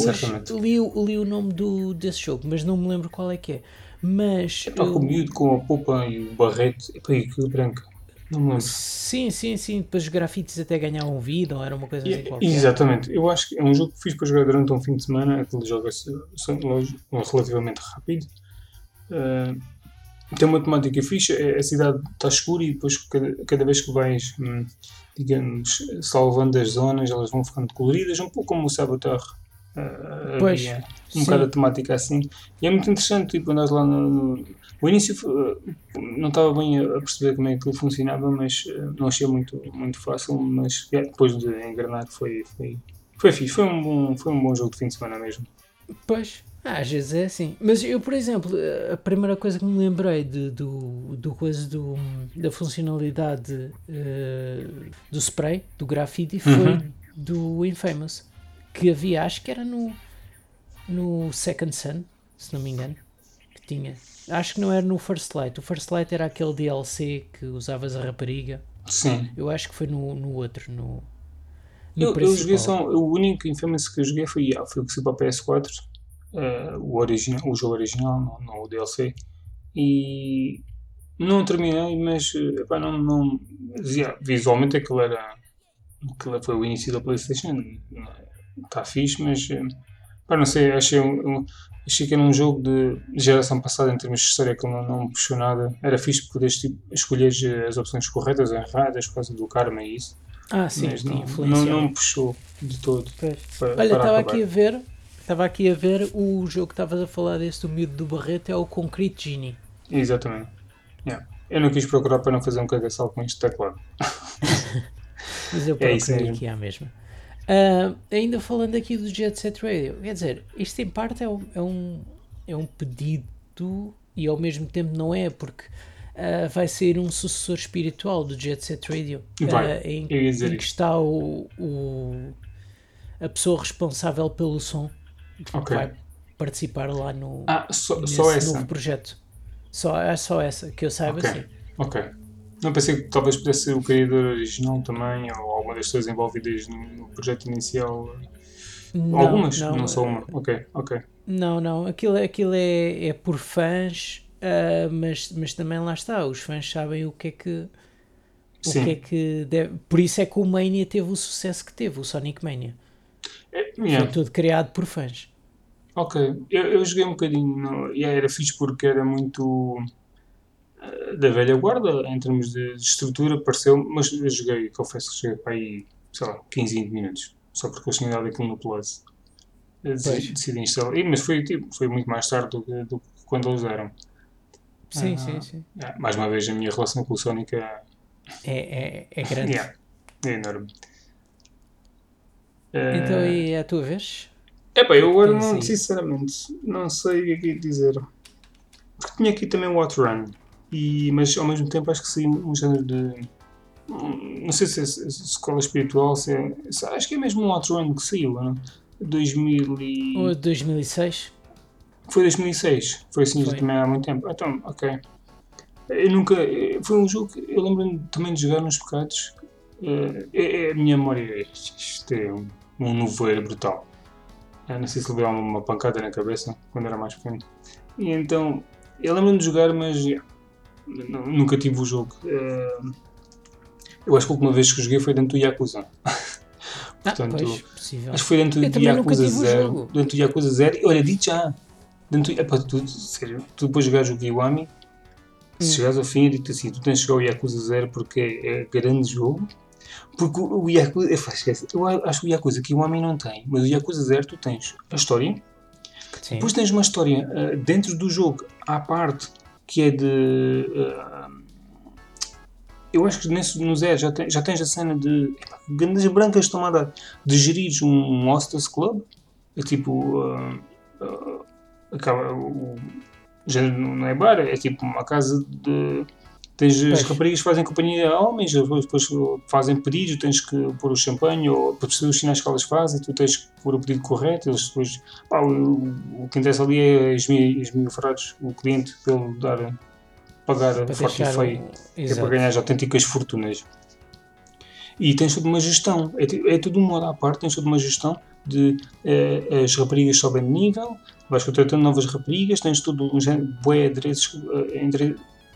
[SPEAKER 1] li, o- li o nome do, desse jogo, mas não me lembro qual é que é. Mas
[SPEAKER 2] Epá, com o
[SPEAKER 1] eu-
[SPEAKER 2] miúdo, com a polpa e o barrete, epá, e aquilo branco. Não me lembro.
[SPEAKER 1] sim, sim, sim, depois os grafites até ganhavam vida ou era uma coisa assim
[SPEAKER 2] E-
[SPEAKER 1] qualquer.
[SPEAKER 2] Exatamente, eu acho que é um jogo que fiz para jogar durante um fim de semana, aquele só- lógico, relativamente rápido. Ah, tem uma temática fixa, é- a cidade está escura e depois cada, cada vez que vais, hum, digamos, salvando as zonas, elas vão ficando coloridas, um pouco como o Saboteur. ah,
[SPEAKER 1] Pois,
[SPEAKER 2] havia
[SPEAKER 1] sim.
[SPEAKER 2] um bocado a temática assim. E é muito interessante, tipo, andas lá no, no- O início não estava bem a perceber como é que funcionava, mas eh, não achei muito, muito fácil, mas depois de engrenar foi, foi, foi fixe, foi um, bom, foi um bom jogo de fim de semana mesmo.
[SPEAKER 1] Pois, ah, às vezes é assim. Mas eu, por exemplo, a primeira coisa que me lembrei de, do, do coisa do, da funcionalidade eh, do spray, do graffiti, foi
[SPEAKER 2] Uhum.
[SPEAKER 1] do Infamous. Que havia, acho que era no, no Second Sun, se não me engano, que tinha. Acho que não era no First Light. O First Light era aquele DLC que usavas a rapariga.
[SPEAKER 2] Sim.
[SPEAKER 1] Eu acho que foi no, no outro, no, no
[SPEAKER 2] Eu, eu joguei só, o único Infamous que eu joguei foi, yeah, foi o que saiu para a PS4, eh, o, original, o jogo original, não, não o DLC, e não terminei, mas eh, epá, não, não, yeah, visualmente aquilo era, aquilo foi o início da Playstation, está fixe, mas eh, pá, não sei, achei, um- achei que era um jogo de geração passada em termos de história que não, não me puxou nada, era fixe porque podes tipo, escolher as opções corretas ou erradas por causa do karma e isso.
[SPEAKER 1] Ah, sim,
[SPEAKER 2] mas não, não, não me puxou de todo. Para-
[SPEAKER 1] Olha, estava aqui a ver, estava aqui a ver o jogo que estavas a falar desse do miúdo do Barreto é o Concrete Genie.
[SPEAKER 2] Exatamente. Yeah. Eu não quis procurar para não fazer um cagaçal com este teclado.
[SPEAKER 1] Mas eu
[SPEAKER 2] É isso
[SPEAKER 1] procurei
[SPEAKER 2] mesmo.
[SPEAKER 1] aqui à mesma. Ah, ainda falando aqui do Jet Set Radio, quer dizer, isto em parte é um, é um, é um pedido e ao mesmo tempo não é, porque ah, vai sair um sucessor espiritual do Jet Set Radio
[SPEAKER 2] Vai,
[SPEAKER 1] ah, em,
[SPEAKER 2] eu ia dizer
[SPEAKER 1] em que está o, o- a pessoa responsável pelo som que
[SPEAKER 2] Ok.
[SPEAKER 1] vai participar lá no,
[SPEAKER 2] Ah,
[SPEAKER 1] nesse
[SPEAKER 2] só essa.
[SPEAKER 1] novo projeto. Só, é só essa, que eu saiba
[SPEAKER 2] Ok.
[SPEAKER 1] sim.
[SPEAKER 2] Ok. Não pensei que talvez pudesse ser o criador original também, ou alguma das pessoas envolvidas no, projeto inicial.
[SPEAKER 1] Não,
[SPEAKER 2] Algumas? Não,
[SPEAKER 1] não,
[SPEAKER 2] só uma. Ok, ok.
[SPEAKER 1] Não, não, aquilo, aquilo é, é por fãs, ah, mas, mas também lá está, os fãs sabem o que é que. O
[SPEAKER 2] Sim.
[SPEAKER 1] que é que deve... Por isso é que o Mania teve o sucesso que teve, o Sonic Mania.
[SPEAKER 2] É,
[SPEAKER 1] Foi
[SPEAKER 2] yeah.
[SPEAKER 1] tudo criado por fãs.
[SPEAKER 2] Ok. Eu, eu joguei um bocadinho. No, e era fixe porque era muito. eh, da velha guarda, em termos de, de estrutura, pareceu. Mas eu joguei, confesso que joguei para aí, sei lá, 15, 20 minutos. Só porque eles tinham dado aquilo no Plus. Eu
[SPEAKER 1] Pois.
[SPEAKER 2] Decidi, decidi instalar. E, mas foi, tipo, foi muito mais tarde do que, do que quando eles deram.
[SPEAKER 1] Sim,
[SPEAKER 2] Ah.
[SPEAKER 1] sim, sim.
[SPEAKER 2] Ah, mais uma vez, a minha relação com o Sonic é,
[SPEAKER 1] É, é, é grande.
[SPEAKER 2] yeah, é enorme.
[SPEAKER 1] Então,
[SPEAKER 2] Eh,
[SPEAKER 1] e é a tua vez?
[SPEAKER 2] Epá, eu agora não, sinceramente, não sei o que é ia dizer. Porque tinha aqui também o Outrun, e, mas ao mesmo tempo acho que saiu um género de. Não sei se é se- se escola espiritual, se é. se- acho que é mesmo um Outrun que saiu, não? 2000 e...
[SPEAKER 1] O 2006?
[SPEAKER 2] Foi 2006. Foi assim
[SPEAKER 1] Foi.
[SPEAKER 2] também há muito tempo. Então, ok. Eu nunca. Foi um jogo que eu lembro-me também de jogar nos pecados. Eh, É, é a minha memória. Isto é um, um brutal. Eu não sei se levei uma, pancada na cabeça quando era mais pequeno. E então. Eu lembro-me de jogar, mas. yeah, nu- Nunca tive o jogo. Eh, Eu acho que a última vez que joguei foi dentro do Yakuza.
[SPEAKER 1] Ah,
[SPEAKER 2] Portanto,
[SPEAKER 1] pois, possível.
[SPEAKER 2] Acho que foi dentro
[SPEAKER 1] Eu
[SPEAKER 2] do Yakuza
[SPEAKER 1] tive o
[SPEAKER 2] 0.
[SPEAKER 1] jogo.
[SPEAKER 2] Dentro do Yakuza 0. E olha, digo já. Dentro, epá, tu, sério, tu depois jogares o Kiwami, se
[SPEAKER 1] Hum.
[SPEAKER 2] chegares ao fim, eu digo assim: tu tens de jogar o Yakuza 0 porque é, é grande jogo. Porque o, o Yakuza. Eu, esquece, eu acho que o Yakuza Kiwami não tem, mas o Yakuza 0 tu tens a história.
[SPEAKER 1] Sim.
[SPEAKER 2] Depois tens uma história ah, dentro do jogo, à parte, que é de. ah, eu acho que nesse, no Zero já, tem- já tens a cena de. Grandes brancas estão a dar. De gerires um, um hostess club. É tipo. ah, ah, acaba. O, género não não é bar, é tipo uma casa de. Tens as
[SPEAKER 1] Pois.
[SPEAKER 2] raparigas que fazem companhia a homens, depois, fazem pedidos, tens que pôr o champanhe ou perceber os sinais que elas fazem, tu tens que pôr o pedido correto, eles depois Pá, o, o que interessa ali é esmi- esmifrados o cliente ele dar, pagar
[SPEAKER 1] para
[SPEAKER 2] forte e feio,
[SPEAKER 1] um...
[SPEAKER 2] é para ganhar as autênticas fortunas. E tens toda uma gestão, é, é tudo um modo à parte, tens toda uma gestão de eh, as raparigas sobem de nível, vais contratando novas raparigas, tens todo um género de bué adereços, eh,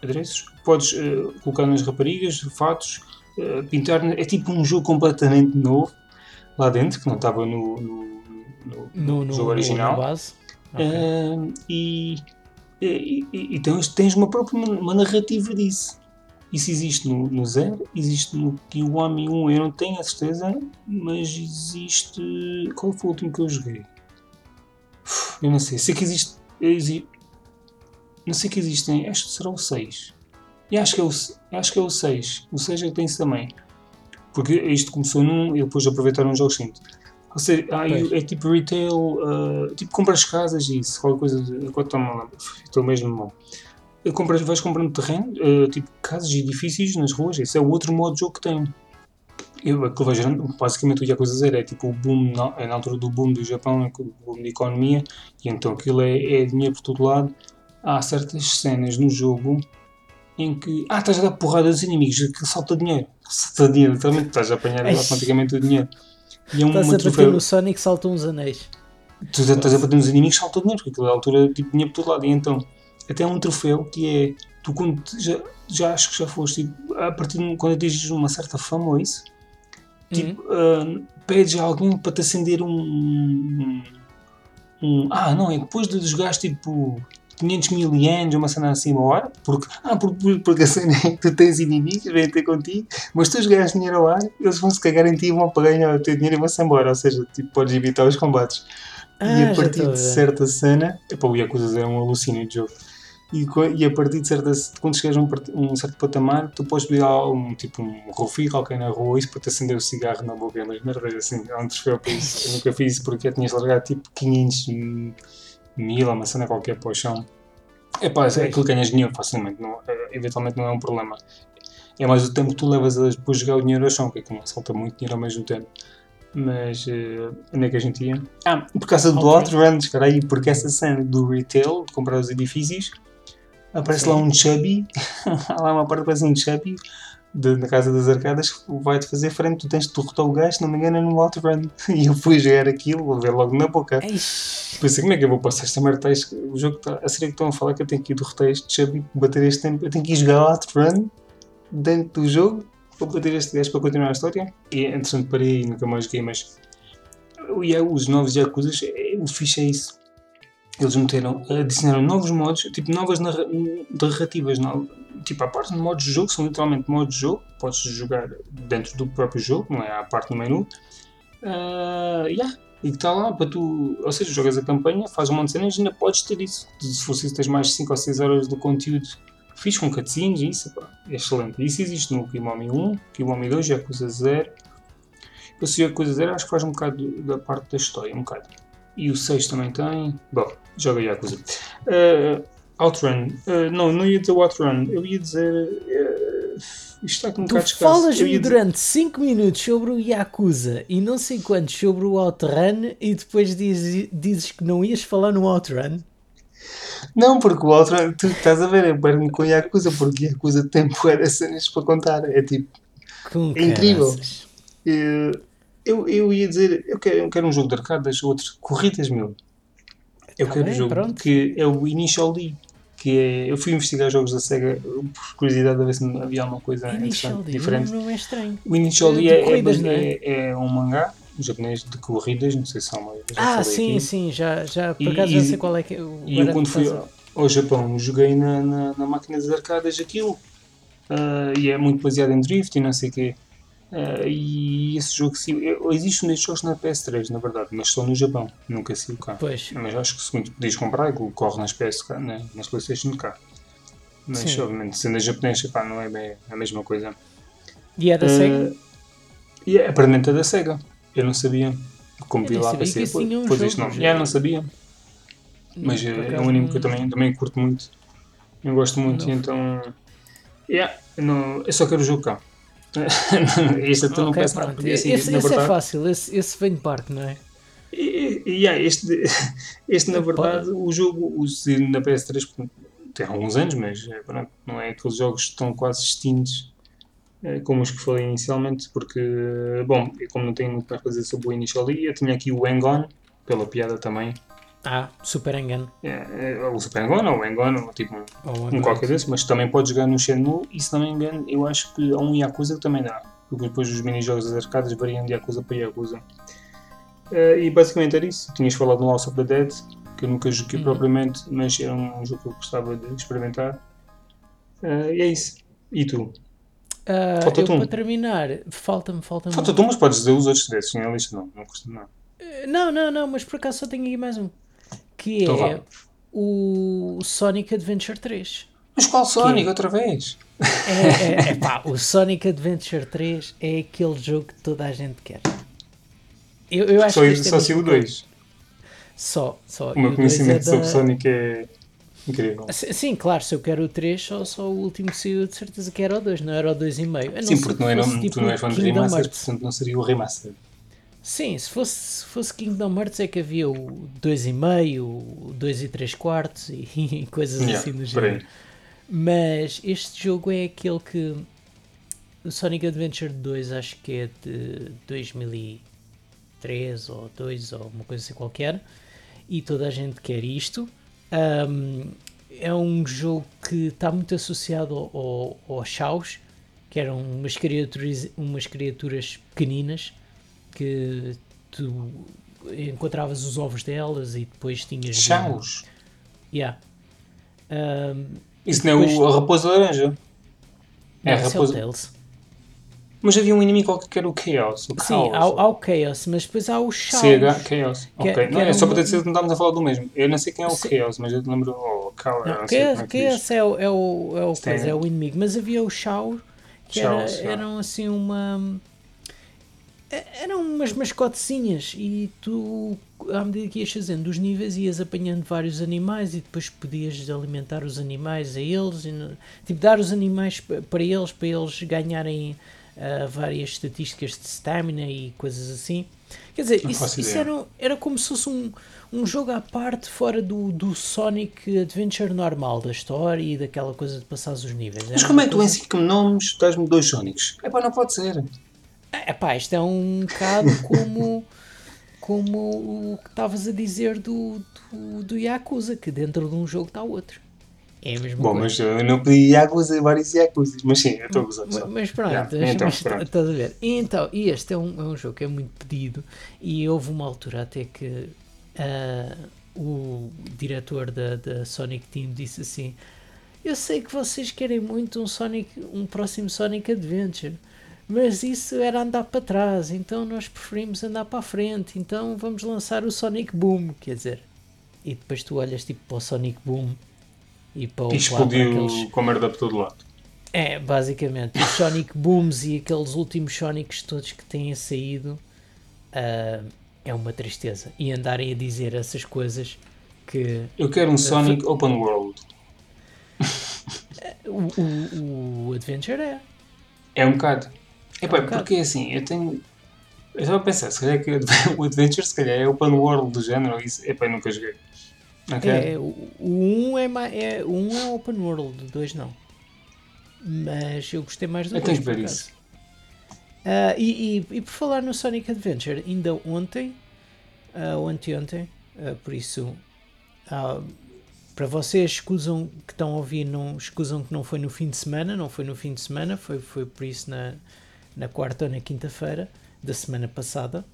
[SPEAKER 2] adereços, podes eh, colocar nas raparigas, fatos, eh, pintar, é tipo um jogo completamente novo lá dentro, que não estava no- no- no,
[SPEAKER 1] No, no,
[SPEAKER 2] jogo original.
[SPEAKER 1] na base. Ok.
[SPEAKER 2] Ah, e, e, e- e tens, tens uma própria uma narrativa disso. Isso existe no, no Zero, existe no Kiwami 1, eu não tenho a certeza, mas existe. Qual foi o último que eu joguei? Eu não sei. Sei que existe. exi- não sei que existem. Acho que será o 6. E acho que é o, acho que é o 6. O 6 é que tem isso também. Porque isto começou num e depois aproveitaram os jogos seguintes. Ou seja, é tipo retail, ah, tipo compras casas e isso, qualquer coisa. De, estou mal, estou mesmo mal. Compras, vais comprando terreno, ah, tipo casas e edifícios nas ruas, esse é o outro modo de jogo que tem. Eu, aquilo vai gerando, basicamente o Yakuza Zero é tipo o boom, na, é na altura do boom do Japão, é o boom da economia, e então aquilo é, é dinheiro por todo lado. Há certas cenas no jogo em que, ah, estás a dar porrada aos inimigos, que salta dinheiro, salta dinheiro, literalmente estás a apanhar automaticamente o dinheiro. E é
[SPEAKER 1] Estás
[SPEAKER 2] uma
[SPEAKER 1] a bater
[SPEAKER 2] troféu,
[SPEAKER 1] no Sonic saltam uns anéis.
[SPEAKER 2] tu estás a bater nos inimigos, salta dinheiro, porque aquilo é altura tipo dinheiro por todo lado. E então, até um troféu que é, tu quando já, já acho que já foste, tipo, a partir de quando atinges uma certa fama ou isso, tipo, ah, pedes a alguém para te acender um, um, um- Ah, não, é depois de jogares tipo 500 mil ienes, uma cena assim ao ar, porque, ah, por- por- porque a cena é que tu tens inimigos, vêm ter contigo, mas tu jogares dinheiro ao ar, eles vão se cagar em ti e vão para ganhar o teu dinheiro e vão-se embora, ou seja, tipo, podes evitar os combates.
[SPEAKER 1] Ah,
[SPEAKER 2] e a
[SPEAKER 1] já
[SPEAKER 2] partir de certa cena, epá, o Yakuza é um alucínio de jogo. E, e a partir de certa, quando chegas a um, um certo patamar, tu podes pedir um, tipo um refil, alguém na rua, isso para te acender o cigarro na boca, mas merdas assim, há um troféu para isso. Eu nunca fiz isso porque tinhas largado tipo 500 mil, uma cena qualquer para o chão. É pá, é aquilo que ganhas dinheiro facilmente, não, é, eventualmente não é um problema. É mais o tempo que tu levas a depois jogar o dinheiro ao chão, que é que não salta muito dinheiro ao mesmo tempo. Mas eh, onde é que a gente ia? Ah, por causa do
[SPEAKER 1] Ok.
[SPEAKER 2] Outrun, cara aí, porque essa cena do retail, de comprar os edifícios, aparece
[SPEAKER 1] Sim.
[SPEAKER 2] lá um chubby, há lá uma parte que aparece um chubby de, na casa das arcadas que vai-te fazer frente, tu tens de derrotar o gajo, se não me engano, é no Outrun. E eu fui jogar aquilo, vou ver logo na boca.
[SPEAKER 1] Eish.
[SPEAKER 2] Pensei, como é que eu vou passar esta merda? Este- O jogo está. A série que estão a falar que eu tenho que ir derrotar este chubby, bater este tempo, eu tenho que ir jogar Outrun dentro do jogo para bater este gajo para continuar a história. E entretanto parei e nunca mais joguei, mas Ya- os novos Yakuzas, é- o fixe é isso. Eles meteram, adicionaram novos modos, tipo novas narra- narrativas, no- tipo a parte de modos de jogo, são literalmente modos de jogo, podes jogar dentro do próprio jogo, não é à parte do menu. Ah, yeah. E que está lá para tu, ou seja, jogas a campanha, fazes um monte de cenas e ainda podes ter isso. Se for preciso, tens mais 5 ou 6 horas de conteúdo fixe com cutscenes e isso, pá, é excelente. Isso existe no Kiwami 1, Kiwami 2, Yakuza 0. Eu sei Yakuza 0, acho que faz um bocado da parte da história, um bocado. E o 6 também tem. Bom, joga Yakuza. Uh, Outrun. Uh, não, não ia dizer o Outrun. Eu ia dizer. uh, Isto está com um
[SPEAKER 1] Tu
[SPEAKER 2] bocado. Eu
[SPEAKER 1] falas-me
[SPEAKER 2] dizer-
[SPEAKER 1] durante 5 minutos sobre o Yakuza e não sei quantos sobre o Outrun e depois dizes, dizes que não ias falar no Outrun.
[SPEAKER 2] Não, porque o Outrun, tu estás a ver, é perto com Yakuza, porque Yakuza tem poeira cenas para contar. É tipo,
[SPEAKER 1] Com
[SPEAKER 2] É incrível. eh, eu, eu ia dizer, eu quero, eu quero um jogo de arcade, deixa outro, corridas, meu. Eu
[SPEAKER 1] Tá
[SPEAKER 2] quero
[SPEAKER 1] bem,
[SPEAKER 2] jogo
[SPEAKER 1] pronto.
[SPEAKER 2] que é o Initial D. Que é, eu fui investigar jogos da SEGA por curiosidade a ver se havia alguma coisa
[SPEAKER 1] Initial
[SPEAKER 2] interessante,
[SPEAKER 1] D,
[SPEAKER 2] diferente.
[SPEAKER 1] não, não é estranho.
[SPEAKER 2] O Initial D é, é,
[SPEAKER 1] corridas, não é?
[SPEAKER 2] é- é um mangá japonês de corridas, não sei se há uma.
[SPEAKER 1] Ah, sim,
[SPEAKER 2] aqui.
[SPEAKER 1] sim, já, já por acaso já sei qual é que é o
[SPEAKER 2] E eu quando fui ao, ao Japão joguei na, na, na máquina das arcadas aquilo. Ah, e é muito baseado em drift e não sei o quê. Ah, e esse jogo sim, eu- existem estes jogos na PS3, na verdade, mas só no Japão, nunca saiu cá.
[SPEAKER 1] Pois,
[SPEAKER 2] Mas acho que segundo podias comprar, aquilo corre nas PS cá, na- nas Playstation cá. Mas
[SPEAKER 1] Sim.
[SPEAKER 2] obviamente sendo a japonês, epá, não é bem a mesma coisa.
[SPEAKER 1] e é da Sega?
[SPEAKER 2] Ah, e é aparentemente é da SEGA. Eu não sabia. Como vi lá pensei, pô,
[SPEAKER 1] tinha um
[SPEAKER 2] pois isto não.
[SPEAKER 1] já.
[SPEAKER 2] Já não sabia. Mas é, é um anime que eu também, também curto muito. Eu gosto muito,
[SPEAKER 1] Não.
[SPEAKER 2] então. Yeah, não, eu só quero jogo cá. Este até não
[SPEAKER 1] Ok,
[SPEAKER 2] peço nada,
[SPEAKER 1] pronto.
[SPEAKER 2] porque assim,
[SPEAKER 1] esse esse é fácil, esse, esse vem de parte, não é?
[SPEAKER 2] E, e, yeah, este, este, na verdade, o jogo, o na PS3, portanto, tem alguns anos, mas é, pronto, não é aqueles jogos que estão quase extintos eh, como os que falei inicialmente, porque, bom, eu como não tenho muito para dizer sobre o Initial D, eu tinha aqui o Hang-On, pela piada também.
[SPEAKER 1] Ah, super engano.
[SPEAKER 2] É, é, o Super Hang-On ou o Hang-On, ou tipo um,
[SPEAKER 1] Ou
[SPEAKER 2] um
[SPEAKER 1] engano.
[SPEAKER 2] qualquer desses, mas também podes jogar no Shenmue e se não me engano, eu acho que há um Yakuza que também dá, porque depois os minijogos das arcadas variam de Yakuza para Yakuza. Eh, e basicamente era isso. Tinhas falado no House of the Dead, que eu nunca joguei
[SPEAKER 1] Uhum.
[SPEAKER 2] propriamente, mas era um jogo que eu gostava de experimentar. Eh, e é isso. E tu?
[SPEAKER 1] Ah,
[SPEAKER 2] Falta-te um.
[SPEAKER 1] para terminar, falta-me, falta-me.
[SPEAKER 2] Falta tu, mas podes dizer os outros desses na lista, não. Não custa nada.
[SPEAKER 1] Não, não, não, mas por acaso só tenho aqui mais um. Que
[SPEAKER 2] Então
[SPEAKER 1] é
[SPEAKER 2] vá.
[SPEAKER 1] o Sonic Adventure 3.
[SPEAKER 2] Mas qual Sonic, outra vez?
[SPEAKER 1] É, é, é pá, o Sonic Adventure 3 é aquele jogo que toda a gente quer. Eu, eu acho
[SPEAKER 2] Só,
[SPEAKER 1] que este é
[SPEAKER 2] só saiu
[SPEAKER 1] o-
[SPEAKER 2] dois.
[SPEAKER 1] Só, só.
[SPEAKER 2] O meu
[SPEAKER 1] o dois é
[SPEAKER 2] conhecimento sobre
[SPEAKER 1] da-
[SPEAKER 2] Sonic é incrível.
[SPEAKER 1] Sim, claro, se eu quero o 3, só, só o último saiu de certeza que era o 2, não era o 2,5. A não
[SPEAKER 2] Sim, porque
[SPEAKER 1] que
[SPEAKER 2] não é, não,
[SPEAKER 1] tipo
[SPEAKER 2] tu não és fã de remasters,
[SPEAKER 1] Hearts.
[SPEAKER 2] portanto não seria o remaster.
[SPEAKER 1] Sim, se fosse, se fosse Kingdom Hearts é que havia o 2,5, o 2 e 3 quartos e, e coisas
[SPEAKER 2] Yeah,
[SPEAKER 1] assim do género. Mas este jogo é aquele que. O Sonic Adventure 2 acho que é de 2003 ou 2 ou uma coisa assim qualquer. E toda a gente quer isto. Ahm, é um jogo que está muito associado ao, ao, ao Chaos, que eram umas criaturas, umas criaturas pequeninas que tu encontravas os ovos delas e depois tinhas. de-
[SPEAKER 2] Chaos.
[SPEAKER 1] Yeah. Ahm,
[SPEAKER 2] Isso não é o, a raposa laranja. É a
[SPEAKER 1] é
[SPEAKER 2] raposa. Mas havia um inimigo qualquer que era o Chaos. O
[SPEAKER 1] Sim,
[SPEAKER 2] Chaos.
[SPEAKER 1] há, o- há o Chaos, mas depois há o Chaos.
[SPEAKER 2] CH Chaos.
[SPEAKER 1] Que-
[SPEAKER 2] ok.
[SPEAKER 1] que
[SPEAKER 2] não,
[SPEAKER 1] era
[SPEAKER 2] é só para
[SPEAKER 1] um-
[SPEAKER 2] ter certeza que não estávamos a falar do mesmo. Eu não sei quem é o
[SPEAKER 1] Sim.
[SPEAKER 2] Chaos, mas eu lembro. Oh, Chaos.
[SPEAKER 1] Não,
[SPEAKER 2] não
[SPEAKER 1] Chaos,
[SPEAKER 2] é.
[SPEAKER 1] Chaos é o, é o, é o, coisa, é o inimigo, mas havia o Shaw, que era,
[SPEAKER 2] Shaos, ah.
[SPEAKER 1] eram assim uma. E- Eram umas mascotezinhas e tu, à medida que ias fazendo os níveis, ias apanhando vários animais e depois podias alimentar os animais a eles, e, tipo, dar os animais pa- para eles, para eles ganharem ah, várias estatísticas de stamina e coisas assim. Quer dizer,
[SPEAKER 2] Não
[SPEAKER 1] isso, isso era, era como se fosse um, um jogo à parte fora do, do Sonic Adventure normal, da história e daquela coisa de passar os níveis.
[SPEAKER 2] Mas
[SPEAKER 1] Era
[SPEAKER 2] como é que tu em
[SPEAKER 1] coisa-
[SPEAKER 2] cinco nomes dás-me dois Sonics? É pá, não pode ser.
[SPEAKER 1] É pá, isto é um bocado como, como o que estavas a dizer do, do, do Yakuza, que dentro de um jogo está outro. É a mesma
[SPEAKER 2] Bom,
[SPEAKER 1] coisa.
[SPEAKER 2] mas eu não pedi Yakuza, vários Yakuzas. Mas sim, eu estou a gozar.
[SPEAKER 1] Ma-
[SPEAKER 2] só.
[SPEAKER 1] Mas pronto,
[SPEAKER 2] Yeah,
[SPEAKER 1] mas-
[SPEAKER 2] então,
[SPEAKER 1] mas
[SPEAKER 2] pronto.
[SPEAKER 1] estás a ver. E então, e este é um, é um jogo que é muito pedido e houve uma altura até que ah, o diretor da, da Sonic Team disse assim eu sei que vocês querem muito um Sonic, um próximo Sonic Adventure, mas isso era andar para trás, então nós preferimos andar para a frente, então vamos lançar o Sonic Boom, quer dizer. E depois tu olhas tipo para o Sonic Boom e para, o,
[SPEAKER 2] E
[SPEAKER 1] para
[SPEAKER 2] explodiu
[SPEAKER 1] aqueles
[SPEAKER 2] com a merda por todo lado.
[SPEAKER 1] é, basicamente, os Sonic Booms e aqueles últimos Sonics todos que têm saído ah, é uma tristeza. E andarem a dizer essas coisas que
[SPEAKER 2] Eu quero um Sonic Open World.
[SPEAKER 1] o, o, o Adventure é.
[SPEAKER 2] É um bocado.
[SPEAKER 1] É bocado.
[SPEAKER 2] porque assim, eu tenho. Eu estava a pensar, se calhar que o Adventure se calhar é open world do género, isso, epá, eu nunca joguei. Ok?
[SPEAKER 1] É, é, o 1 um é, é, um é open world, o 2 não. Mas eu gostei mais do
[SPEAKER 2] Eu
[SPEAKER 1] 2
[SPEAKER 2] tenho que
[SPEAKER 1] por
[SPEAKER 2] ver isso.
[SPEAKER 1] Ah, e, e, e por falar no Sonic Adventure, ainda ontem, ah, ou anteontem, ah, por isso, ah, para vocês escusam que estão a ouvir, não escusam que não foi no fim de semana, não foi no fim de semana, foi, foi por isso na, na quarta ou na quinta-feira da semana passada,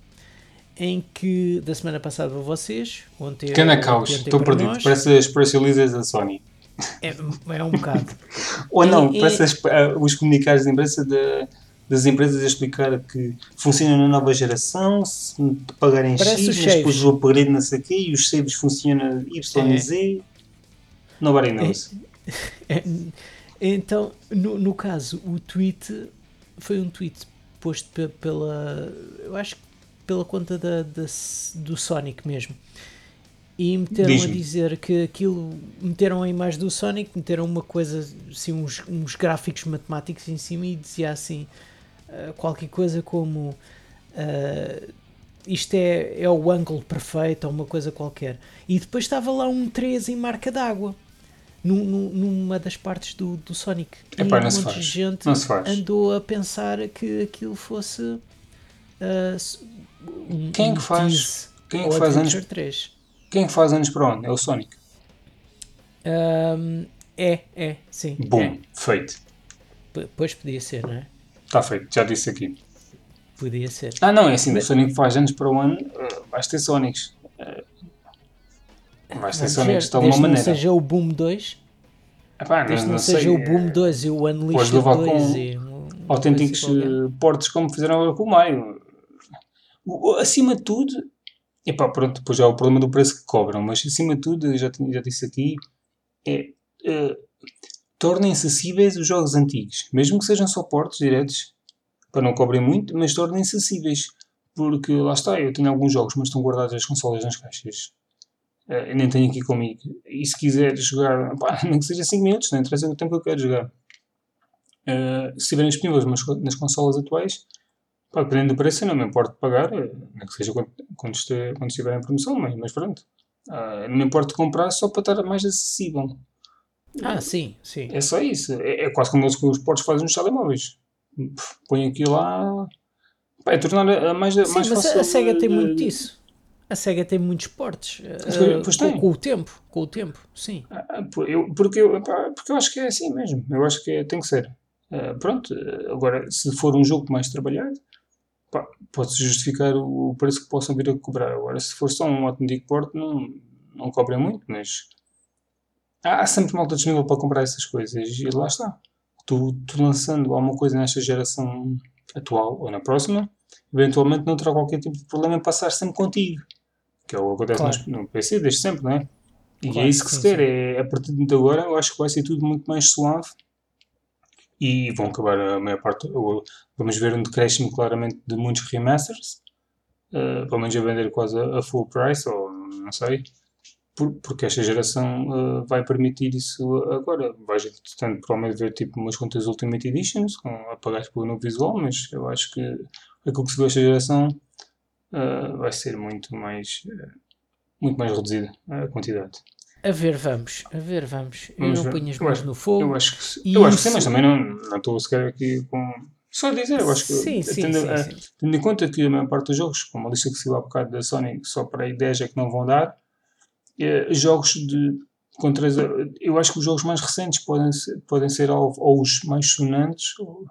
[SPEAKER 1] em que, da semana passada para vocês, ontem
[SPEAKER 2] caos, estou perdido.
[SPEAKER 1] nós,
[SPEAKER 2] Parece as press releases da Sony.
[SPEAKER 1] é, é um bocado.
[SPEAKER 2] Ou não,
[SPEAKER 1] E-
[SPEAKER 2] parece as- ah, os comunicados de imprensa da- das empresas a explicar que funciona na nova geração, se pagarem X, depois o upgrade não sei o quê, e os saves funcionam Y
[SPEAKER 1] É.
[SPEAKER 2] e Z. Nobody knows.
[SPEAKER 1] É, Então, no, no caso, o tweet foi um tweet posto pe- pela. Eu acho que pela conta da, da do Sonic mesmo. E meteram a
[SPEAKER 2] Diz-me.
[SPEAKER 1] dizer que aquilo. Meteram a imagem do Sonic, meteram uma coisa, assim, uns, uns gráficos matemáticos em cima e dizia assim. ah, qualquer coisa como. ah, isto é, é o ângulo perfeito ou uma coisa qualquer. E depois estava lá um 3 em marca d'água. Num- num- numa das partes do, do Sonic.
[SPEAKER 2] Epá, não
[SPEAKER 1] um
[SPEAKER 2] se
[SPEAKER 1] monte
[SPEAKER 2] faz.
[SPEAKER 1] de gente
[SPEAKER 2] Não se faz.
[SPEAKER 1] andou a pensar que aquilo fosse ah, s- um,
[SPEAKER 2] Quem é
[SPEAKER 1] um
[SPEAKER 2] que faz- quem é que faz anos-
[SPEAKER 1] 3.
[SPEAKER 2] Quem é que faz anos para onde? É o Sonic.
[SPEAKER 1] Ahm, é, é, sim.
[SPEAKER 2] Bom,
[SPEAKER 1] é.
[SPEAKER 2] feito.
[SPEAKER 1] P- Pois podia ser, não é?
[SPEAKER 2] Está feito, já disse aqui.
[SPEAKER 1] Podia ser.
[SPEAKER 2] Ah, não, é assim, o
[SPEAKER 1] Mas-
[SPEAKER 2] Sonic faz anos para o ano, uh, vais ter Sonics.
[SPEAKER 1] Vamos
[SPEAKER 2] Sonics
[SPEAKER 1] ver,
[SPEAKER 2] de alguma maneira.
[SPEAKER 1] não seja o Boom 2,
[SPEAKER 2] Epá,
[SPEAKER 1] desde
[SPEAKER 2] não,
[SPEAKER 1] não, seja
[SPEAKER 2] sei,
[SPEAKER 1] o Boom
[SPEAKER 2] uh,
[SPEAKER 1] 2 e o Unleashed
[SPEAKER 2] levar
[SPEAKER 1] 2
[SPEAKER 2] com
[SPEAKER 1] e um-
[SPEAKER 2] autênticos uh, portes como fizeram com o Mario. Acima de tudo, epá, pronto, depois já é o problema do preço que cobram, mas acima de tudo, já, já disse aqui, é uh, tornem acessíveis os jogos antigos, mesmo que sejam só portes diretos, para não cobrem muito, mas tornem acessíveis. Porque lá está, eu tenho alguns jogos, mas estão guardados as consolas nas caixas. Eu nem tenho aqui comigo. E se quiser jogar, pá, nem que seja 5 minutos, não interessa o tempo que eu quero jogar. Eh, se estiverem disponíveis nas, nas consolas atuais, pá, dependendo do preço, eu não me importo de pagar, eh, nem que seja quando, quando, este- quando estiver em promoção, mas, mas pronto. Ah, não me importo de comprar só para estar mais acessível.
[SPEAKER 1] Ah, sim, sim.
[SPEAKER 2] É só isso. É, é quase como eles que os portos fazem nos telemóveis. Põe aqui lá. Pá, é tornar a, mais,
[SPEAKER 1] Sim,
[SPEAKER 2] mais
[SPEAKER 1] mas
[SPEAKER 2] fácil.
[SPEAKER 1] a, SEGA tem muito disso. A SEGA tem muitos portes. eh,
[SPEAKER 2] Pois- pois
[SPEAKER 1] com, com o tempo, com o tempo, sim.
[SPEAKER 2] Ah, pô, eu- porque, eu, porque eu acho que é assim mesmo. Eu acho que é- tem que ser. Ah, pronto, ah, agora, se for um jogo mais trabalhado, pode-se justificar o preço que possam vir a cobrar. Agora, se for só um autêntico porte, não, não cobrem muito, mas há, há sempre malta disponível para comprar essas coisas. E lá está. Tu, tu lançando alguma coisa nesta geração atual ou na próxima, eventualmente não terá qualquer tipo de problema em passar sempre contigo. Que é o que acontece
[SPEAKER 1] Claro.
[SPEAKER 2] no PC desde sempre, não é? E
[SPEAKER 1] Claro,
[SPEAKER 2] é isso que se quer. É, a partir de agora, eu acho que vai ser tudo muito mais suave e vão acabar a maior parte. ou Vamos ver um decréscimo claramente de muitos remasters, uh, pelo menos a vender quase a, a full price, ou não sei, por- porque esta geração uh, vai permitir isso agora. Vais, portanto, provavelmente ver tipo umas contas Ultimate Editions, com, a pagar pelo novo visual, mas eu acho que aquilo que se vê esta geração uh, vai ser muito mais. uh, muito mais reduzida a quantidade.
[SPEAKER 1] A ver, vamos, a ver, vamos. Eu
[SPEAKER 2] Vamos
[SPEAKER 1] não
[SPEAKER 2] ver.
[SPEAKER 1] ponho as
[SPEAKER 2] Eu
[SPEAKER 1] mãos no fogo.
[SPEAKER 2] Eu acho que, sim. Eu acho que sim, mas também não, não estou sequer aqui com. Só dizer, eu acho que.
[SPEAKER 1] Sim, sim,
[SPEAKER 2] tendo,
[SPEAKER 1] sim,
[SPEAKER 2] a-
[SPEAKER 1] sim.
[SPEAKER 2] tendo em conta que a maior parte dos jogos, como a lista que saiu há bocado da Sony, só para aí 10 é que não vão dar, eh, jogos de. Com três, eu acho que os jogos mais recentes podem ser, podem ser alvo, ou os mais sonantes, ou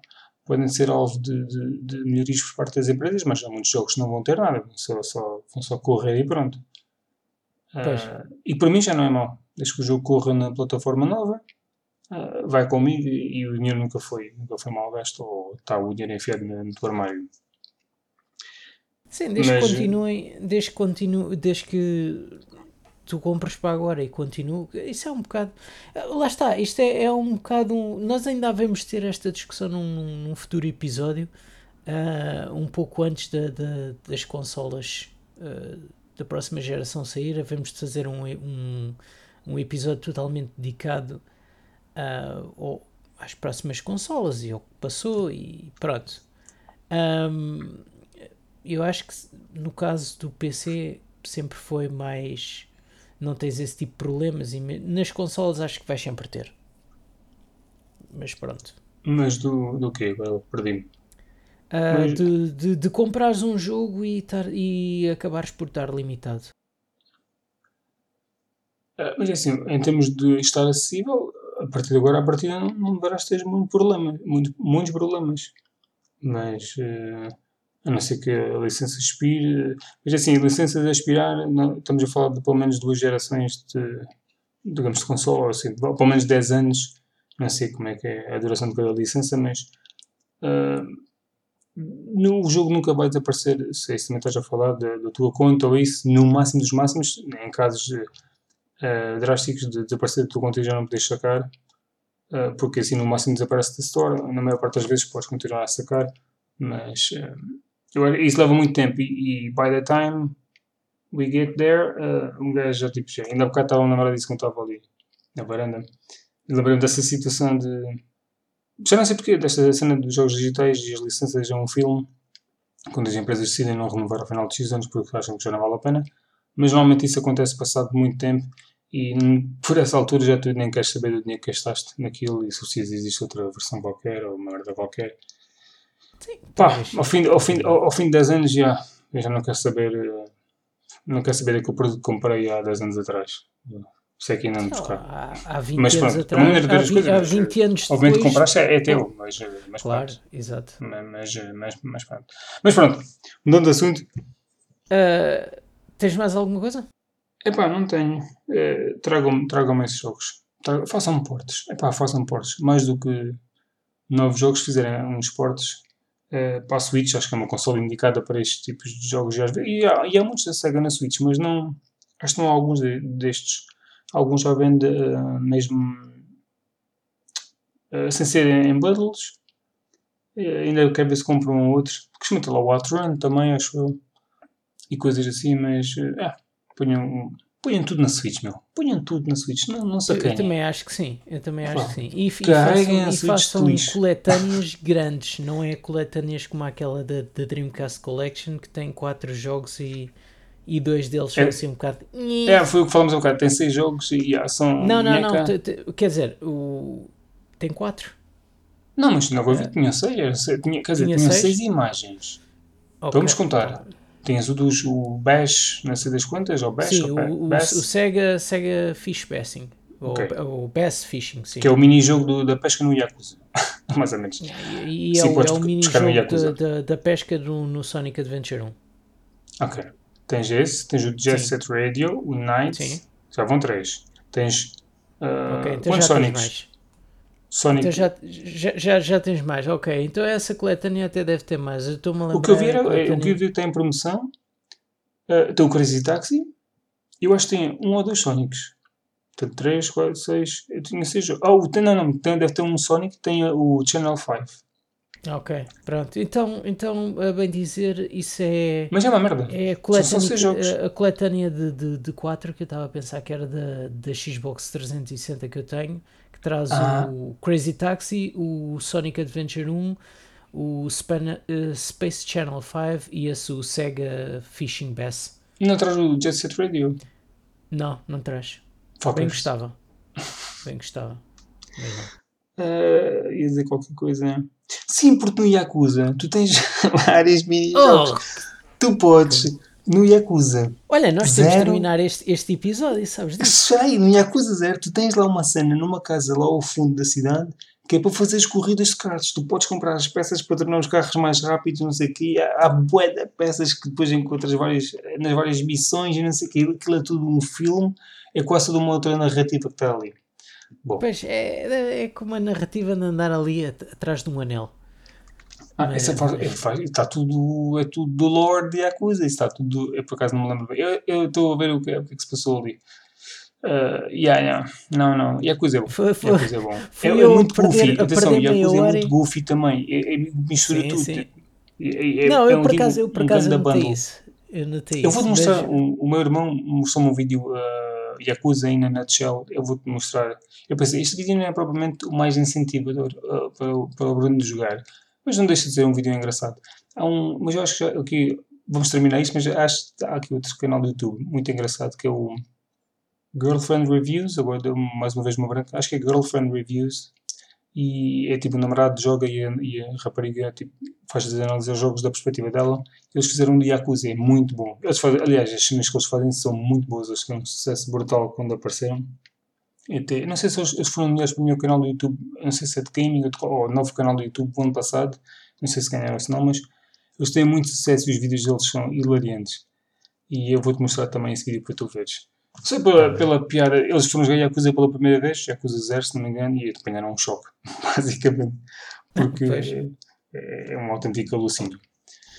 [SPEAKER 2] podem ser alvo de, de, de melhorias por parte das empresas, mas há muitos jogos que não vão ter nada, vão só, só, vão só correr e pronto. Ah, e para mim já não é mau. Desde que o jogo corra na plataforma nova, ah, vai comigo e o dinheiro nunca foi, nunca foi mal gasto ou está o dinheiro enfiado no, no teu armário.
[SPEAKER 1] Sim, desde
[SPEAKER 2] Mas-
[SPEAKER 1] que continuem, desde que continue, desde que tu compras para agora e continue, isso é um bocado. Lá está, isto é, é um bocado. um- nós ainda devemos ter esta discussão num, num- futuro episódio, ah, um pouco antes da, da- das consolas ah, da próxima geração sair. Havemos de fazer um, um, um episódio totalmente dedicado a, ao- às próximas consolas e o que passou e pronto. Um, eu acho que no caso do PC sempre foi mais. Não tens esse tipo de problemas e nas consolas acho que vais sempre ter. Mas pronto.
[SPEAKER 2] Mas do, do quê? Agora perdi-me.
[SPEAKER 1] Uh, Mas... de, de, de comprares um jogo e, tar, e acabares por estar limitado.
[SPEAKER 2] Uh, mas é assim, em termos de estar acessível, a partir de agora, a partir não, não deverás ter muito problema, muito, muitos problemas. Mas, uh, a não ser que a licença expire. Mas assim, a licença de expirar, não, estamos a falar de pelo menos duas gerações de, digamos, de console, assim, pelo menos 10 anos. Não sei como é que é a duração de cada licença, mas. Uh, no, o jogo nunca vai desaparecer, se isso também estás a falar da, da tua conta ou isso, no máximo dos máximos, em casos uh, drásticos de desaparecer da tua conta e já não podes sacar, uh, porque assim no máximo desaparece da store, na maior parte das vezes podes continuar a sacar, mas uh, isso leva muito tempo e, e, by the time we get there, um gajo já tipo, já, ainda há bocado estava a lembrar disso quando estava ali na varanda, lembrei-me dessa situação de já não sei porquê, desta cena dos jogos digitais e as licenças a um filme, quando as empresas decidem não renovar ao final de X anos porque acham que já não vale a pena, mas normalmente isso acontece passado muito tempo e por essa altura já tu nem queres saber do dinheiro que gastaste naquilo e se existe outra versão qualquer ou uma merda qualquer. Sim, Pá, ao fim, ao, fim, ao, ao, fim de 10 anos já, eu já não quero saber eh, não quero saber daquele produto que comprei há 10 anos atrás. Sei que ainda não buscar.
[SPEAKER 1] Há, há 20 mas, anos pronto, atrás. Há,
[SPEAKER 2] há, coisas, há 20 anos depois. Obviamente compraste é, é teu, mas, mas
[SPEAKER 1] Claro,
[SPEAKER 2] pronto.
[SPEAKER 1] exato.
[SPEAKER 2] Mas, mas, mas, mas, pronto. Mas pronto, mudando de assunto.
[SPEAKER 1] Uh, tens mais alguma coisa?
[SPEAKER 2] Epá, não tenho. É, Tragam-me tragam esses jogos. Façam portes. Epá, façam portes. Mais do que novos jogos, fizerem uns portes. É, para a Switch, acho que é uma console indicada para estes tipos de jogos. E há, e há muitos da Sega na Switch, mas não. Acho que não há alguns de, destes Alguns já vendem uh, mesmo uh, sem ser em bundles. Ainda quero ver se compro um ou outro. Costumo ter lá o Outrun também, acho eu. E coisas assim, mas. Uh, ponham, ponham tudo na Switch, meu. Ponham tudo na Switch. Não, não
[SPEAKER 1] eu, eu também acho que sim. Eu também acho que sim. E, e façam, e façam coletâneas grandes. Não é coletâneas como aquela da, da Dreamcast Collection que tem 4 jogos e e dois deles são é, assim um bocado.
[SPEAKER 2] É, foi o que falamos um bocado. Tem seis jogos e ah, são.
[SPEAKER 1] Não, não, não. Quer dizer, o... tem quatro.
[SPEAKER 2] Não, mas não vou ver, tinha seis. Tinha, quer dizer, tinha, tinha seis? seis imagens. Okay. Vamos contar. Tinhas o dos o Bash, não sei das quantas, ou Bash?
[SPEAKER 1] Sim, ou o, o, o, Sega, Sega Fish Bassing. Okay. Ou, o Bass Fishing, sim.
[SPEAKER 2] Que é o mini-jogo da pesca no Yakuza. Mais ou menos.
[SPEAKER 1] E, e sim, é, o, é o mini-jogo da, da, pesca no, no Sonic Adventure 1.
[SPEAKER 2] Ok. Tens esse, tens o Jet Set Radio, o Night, Sim. já vão três. Tens. Uh, okay, então quantos Sonics?
[SPEAKER 1] Sonic. Então já, já, já, já, tens mais, ok. Então essa coletânea até deve ter mais. Eu estou-me a.
[SPEAKER 2] O que eu vi, era, o que eu vi tem em promoção. Uh, tem o Crazy Taxi. Eu acho que tem um ou dois Sonics. Tem três, quatro, seis. Eu tinha seis. Oh, tem, não, não. Tem, deve ter um Sonic. Tem o Channel 5.
[SPEAKER 1] Ok, pronto. Então, então a bem dizer, isso é.
[SPEAKER 2] Mas é uma merda.
[SPEAKER 1] É a coletânea, a coletânea de, de, de 4 que eu estava a pensar que era da, da Xbox 360 que eu tenho, que traz ah. o Crazy Taxi, o Sonic Adventure 1, o uh, Space Channel 5 e esse o Sega Fishing Bass.
[SPEAKER 2] Não traz o Jet Set Radio?
[SPEAKER 1] Não, não traz. Focus. Bem gostava. Bem gostava.
[SPEAKER 2] Uh, ia dizer qualquer coisa. Sim, porque no Yakuza tu tens várias mini Oh. Tu podes, no Yakuza.
[SPEAKER 1] Olha, nós temos de terminar este, este episódio, sabes
[SPEAKER 2] disso? Sei, no Yakuza Zero, tu tens lá uma cena numa casa lá ao fundo da cidade que é para fazer as corridas de carros. Tu podes comprar as peças para tornar os carros mais rápidos, não sei o quê. Há, há bué de peças que depois encontras várias, nas várias missões e não sei o quê. Aquilo é tudo um filme, é quase toda uma outra narrativa que está ali.
[SPEAKER 1] Bom. Pois, é, é como a narrativa de andar ali atrás de um anel.
[SPEAKER 2] Ah, essa faz, é, faz, está tudo, é tudo do lore de Yakuza, está tudo, eu por acaso não me lembro bem. Eu estou a ver o que, o que é que se passou ali. Uh, yeah, yeah. Não, não, Yakuza é bom. Foi, foi, Yakuza é bom. É, é, muito goofy. Atenção, Yakuza é muito goofy também. É, é, mistura sim, tudo. Sim.
[SPEAKER 1] É, é, não, eu, é um por acaso, eu por acaso um notei isso. Eu notei
[SPEAKER 2] Eu vou-te mostrar, mas... o, o, meu irmão mostrou-me um vídeo uh, Yakuza aí na nutshell, eu vou-te mostrar. Eu pensei, este vídeo não é propriamente o mais incentivador uh, para, o- para o Bruno jogar, mas não deixa de ser um vídeo engraçado. Há um, mas eu acho que já, aqui, vamos terminar isto, mas acho que há aqui outro canal do YouTube muito engraçado que é o Girlfriend Reviews, agora deu mais uma vez uma branca, acho que é Girlfriend Reviews, e é tipo o namorado joga e a, e a rapariga tipo, faz as análises aos jogos da perspectiva dela. Eles fizeram um Yakuza, é muito bom. Eles fazem, aliás, as cenas que eles fazem são muito boas, eles tiveram um sucesso brutal quando apareceram. E até- não sei se eles, eles foram melhores para o meu canal do YouTube, não sei se é de gaming ou, de, ou novo canal do YouTube do ano passado, não sei se ganharam esse não, mas eles têm muito sucesso e os vídeos deles são hilariantes. E eu vou-te mostrar também esse vídeo para tu veres. Só pela, pela piada, eles foram jogar Yakuza pela primeira vez, Yakuza 0, se não me engano, e apanharam um choque, basicamente. Porque
[SPEAKER 1] Pois.
[SPEAKER 2] é, é um autêntico alucínio.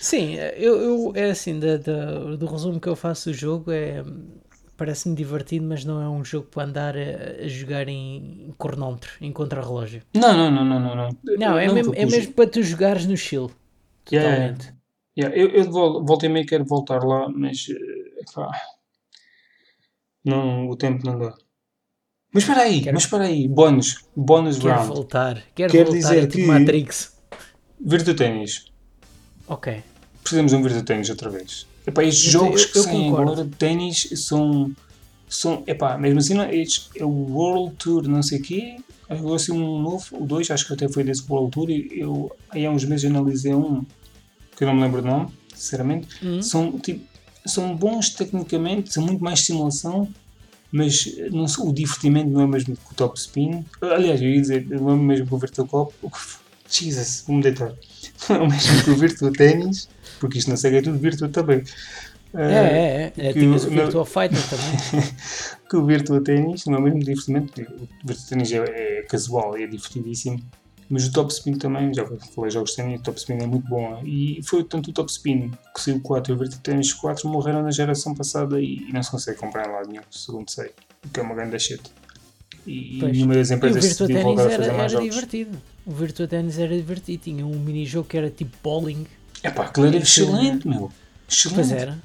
[SPEAKER 1] Sim, eu, eu- é assim, da, da- do resumo que eu faço do jogo é parece-me divertido, mas não é um jogo para andar a, a jogar em cronómetro, em contrarrelógio.
[SPEAKER 2] Não, não, não, não, não. Não,
[SPEAKER 1] Não, é, mesmo,
[SPEAKER 2] porque
[SPEAKER 1] é mesmo para tu jogares no chill.
[SPEAKER 2] Yeah,
[SPEAKER 1] Totalmente.
[SPEAKER 2] yeah, eu, eu vol- volta e meia quero voltar lá, mas eh, epá, não, o tempo não dá. Mas espera aí,
[SPEAKER 1] Quero-
[SPEAKER 2] mas espera aí, bónus, bónus
[SPEAKER 1] Quero
[SPEAKER 2] round.
[SPEAKER 1] voltar, quero
[SPEAKER 2] Quer
[SPEAKER 1] voltar,
[SPEAKER 2] dizer
[SPEAKER 1] é tipo
[SPEAKER 2] que-
[SPEAKER 1] Matrix.
[SPEAKER 2] Virtua Ténis.
[SPEAKER 1] Ok.
[SPEAKER 2] Precisamos de um Virtua Ténis outra vez. Epá, estes
[SPEAKER 1] Eu-
[SPEAKER 2] jogos
[SPEAKER 1] eu-
[SPEAKER 2] que
[SPEAKER 1] eu
[SPEAKER 2] saem
[SPEAKER 1] concordo.
[SPEAKER 2] agora de ténis são, são. Epá, mesmo assim, não, estes- é o World Tour, não sei o quê. Agora assim um novo, o 2, acho que até foi desse World Tour. e Eu, aí há uns meses analisei um, que eu não me lembro do nome, sinceramente.
[SPEAKER 1] Hum.
[SPEAKER 2] São, tipo, são bons tecnicamente, são muito mais simulação, mas não, o divertimento não é mesmo que o top spin. Aliás, eu ia dizer, não é mesmo que o Virtua Cop. Jesus, vou-me deitar. Não é o mesmo que o Virtua Ténis, porque isto na SEGA é tudo Virtua também.
[SPEAKER 1] É, é, é. é
[SPEAKER 2] que
[SPEAKER 1] tinhas o
[SPEAKER 2] o-
[SPEAKER 1] Virtua Fighter também.
[SPEAKER 2] que o Virtua Ténis não é mesmo divertimento. O Virtua Ténis é, é casual, é divertidíssimo. Mas o Top Spin também, já falei jogos de ténis, o Top Spin é muito bom. E foi tanto o Top Spin que saiu 4 e o Virtua Ténis 4 morreram na geração passada e, e não se consegue comprar em lado nenhum, segundo sei. O que é uma grande shit. E,
[SPEAKER 1] Pois.
[SPEAKER 2] e nenhuma das empresas decidiu
[SPEAKER 1] Tennis
[SPEAKER 2] voltar a
[SPEAKER 1] era,
[SPEAKER 2] fazer mais
[SPEAKER 1] era
[SPEAKER 2] jogos.
[SPEAKER 1] divertido. O Virtua Tennis era divertido. Tinha um mini-jogo que era tipo bowling.
[SPEAKER 2] Epá, aquilo era excelente, meu. Excelente.
[SPEAKER 1] Pois era.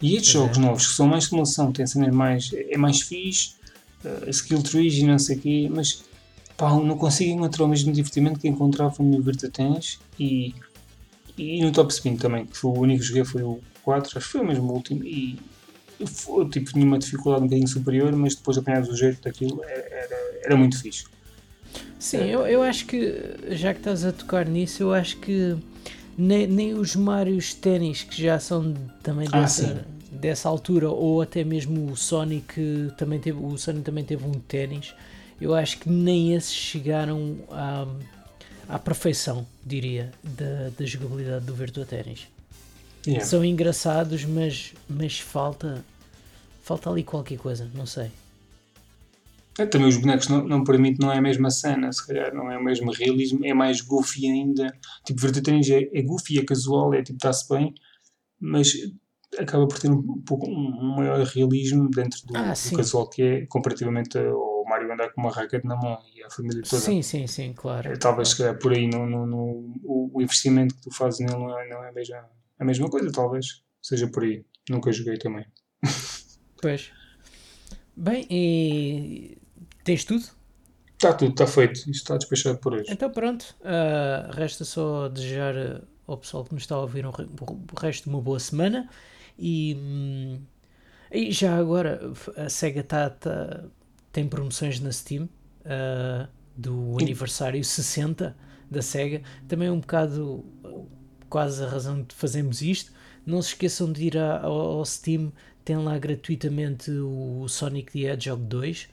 [SPEAKER 2] E estes
[SPEAKER 1] Pois
[SPEAKER 2] jogos
[SPEAKER 1] é.
[SPEAKER 2] novos que são mais simulação, têm cenas mais. é mais fixe, uh, skill trees e não sei o quê, mas pá, não consigo encontrar o mesmo divertimento que encontrava no Virtua Tennis e, e no Top Spin também, que foi o único que joguei foi o 4, acho que foi o mesmo último, e eu tipo, tinha uma dificuldade um bocadinho superior, mas depois apanhados o jeito daquilo era, era, era muito fixe.
[SPEAKER 1] Sim, eu, eu acho que, já que estás a tocar nisso, eu acho que nem, nem os Marios Ténis, que já são também
[SPEAKER 2] Ah,
[SPEAKER 1] dessa,
[SPEAKER 2] sim.
[SPEAKER 1] dessa altura, ou até mesmo o Sonic também teve, o Sonic também teve um ténis, eu acho que nem esses chegaram à, à perfeição, diria, da, da jogabilidade do Virtua Tennis.
[SPEAKER 2] Yeah.
[SPEAKER 1] São engraçados, mas, mas falta, falta ali qualquer coisa, não sei.
[SPEAKER 2] É, também os bonecos não, não permite, não é a mesma cena, se calhar não é o mesmo realismo, é mais goofy ainda. Tipo, Virtua Tennis é, é goofy, é casual, é tipo, está-se bem, mas acaba por ter um, pouco um, maior realismo dentro do,
[SPEAKER 1] Ah,
[SPEAKER 2] do casual que é, comparativamente ao Mario andar com uma raquete na mão e a família toda.
[SPEAKER 1] Sim, sim, sim, claro.
[SPEAKER 2] É, talvez se calhar por aí no, no, no- o, o investimento que tu fazes nele não é, não é a, mesma, a mesma coisa, talvez. Seja por aí. Nunca joguei também.
[SPEAKER 1] Pois. Bem, e tens tudo?
[SPEAKER 2] Está tudo, está feito. Isto está despachado por hoje.
[SPEAKER 1] Então pronto. ah, resta só desejar ah, ao pessoal que nos está a ouvir um o resto de uma boa semana. E, hum, e já agora a SEGA tá, tá- tem promoções na Steam ah, do aniversário 60 da SEGA. Também é um bocado quase a razão de fazermos isto. Não se esqueçam de ir a- ao, ao Steam, tem lá gratuitamente o Sonic the Hedgehog 2.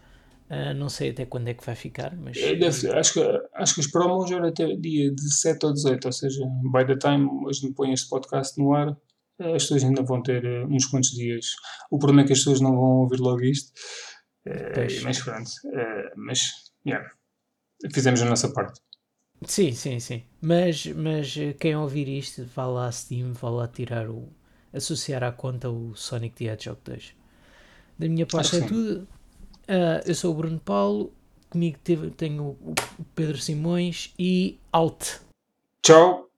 [SPEAKER 1] Ah, não sei até quando é que vai ficar, mas
[SPEAKER 2] É, ser. acho, que, acho que as promos eram até dia 17 ou 18, ou seja, by the time hoje me põe este podcast no ar, eh, as pessoas ainda vão ter eh, uns quantos dias. O problema é que as pessoas não vão ouvir logo isto, eh,
[SPEAKER 1] Pois.
[SPEAKER 2] mas pronto. mas, yeah, fizemos a nossa parte.
[SPEAKER 1] Sim, sim, sim. Mas, mas quem ouvir isto, vá lá a Steam, vá lá tirar o. associar à conta o Sonic the Hedgehog 2. Da minha parte é
[SPEAKER 2] sim.
[SPEAKER 1] tudo. Ah, eu sou o Bruno Paulo, comigo teve- tenho o Pedro Simões e out.
[SPEAKER 2] Tchau!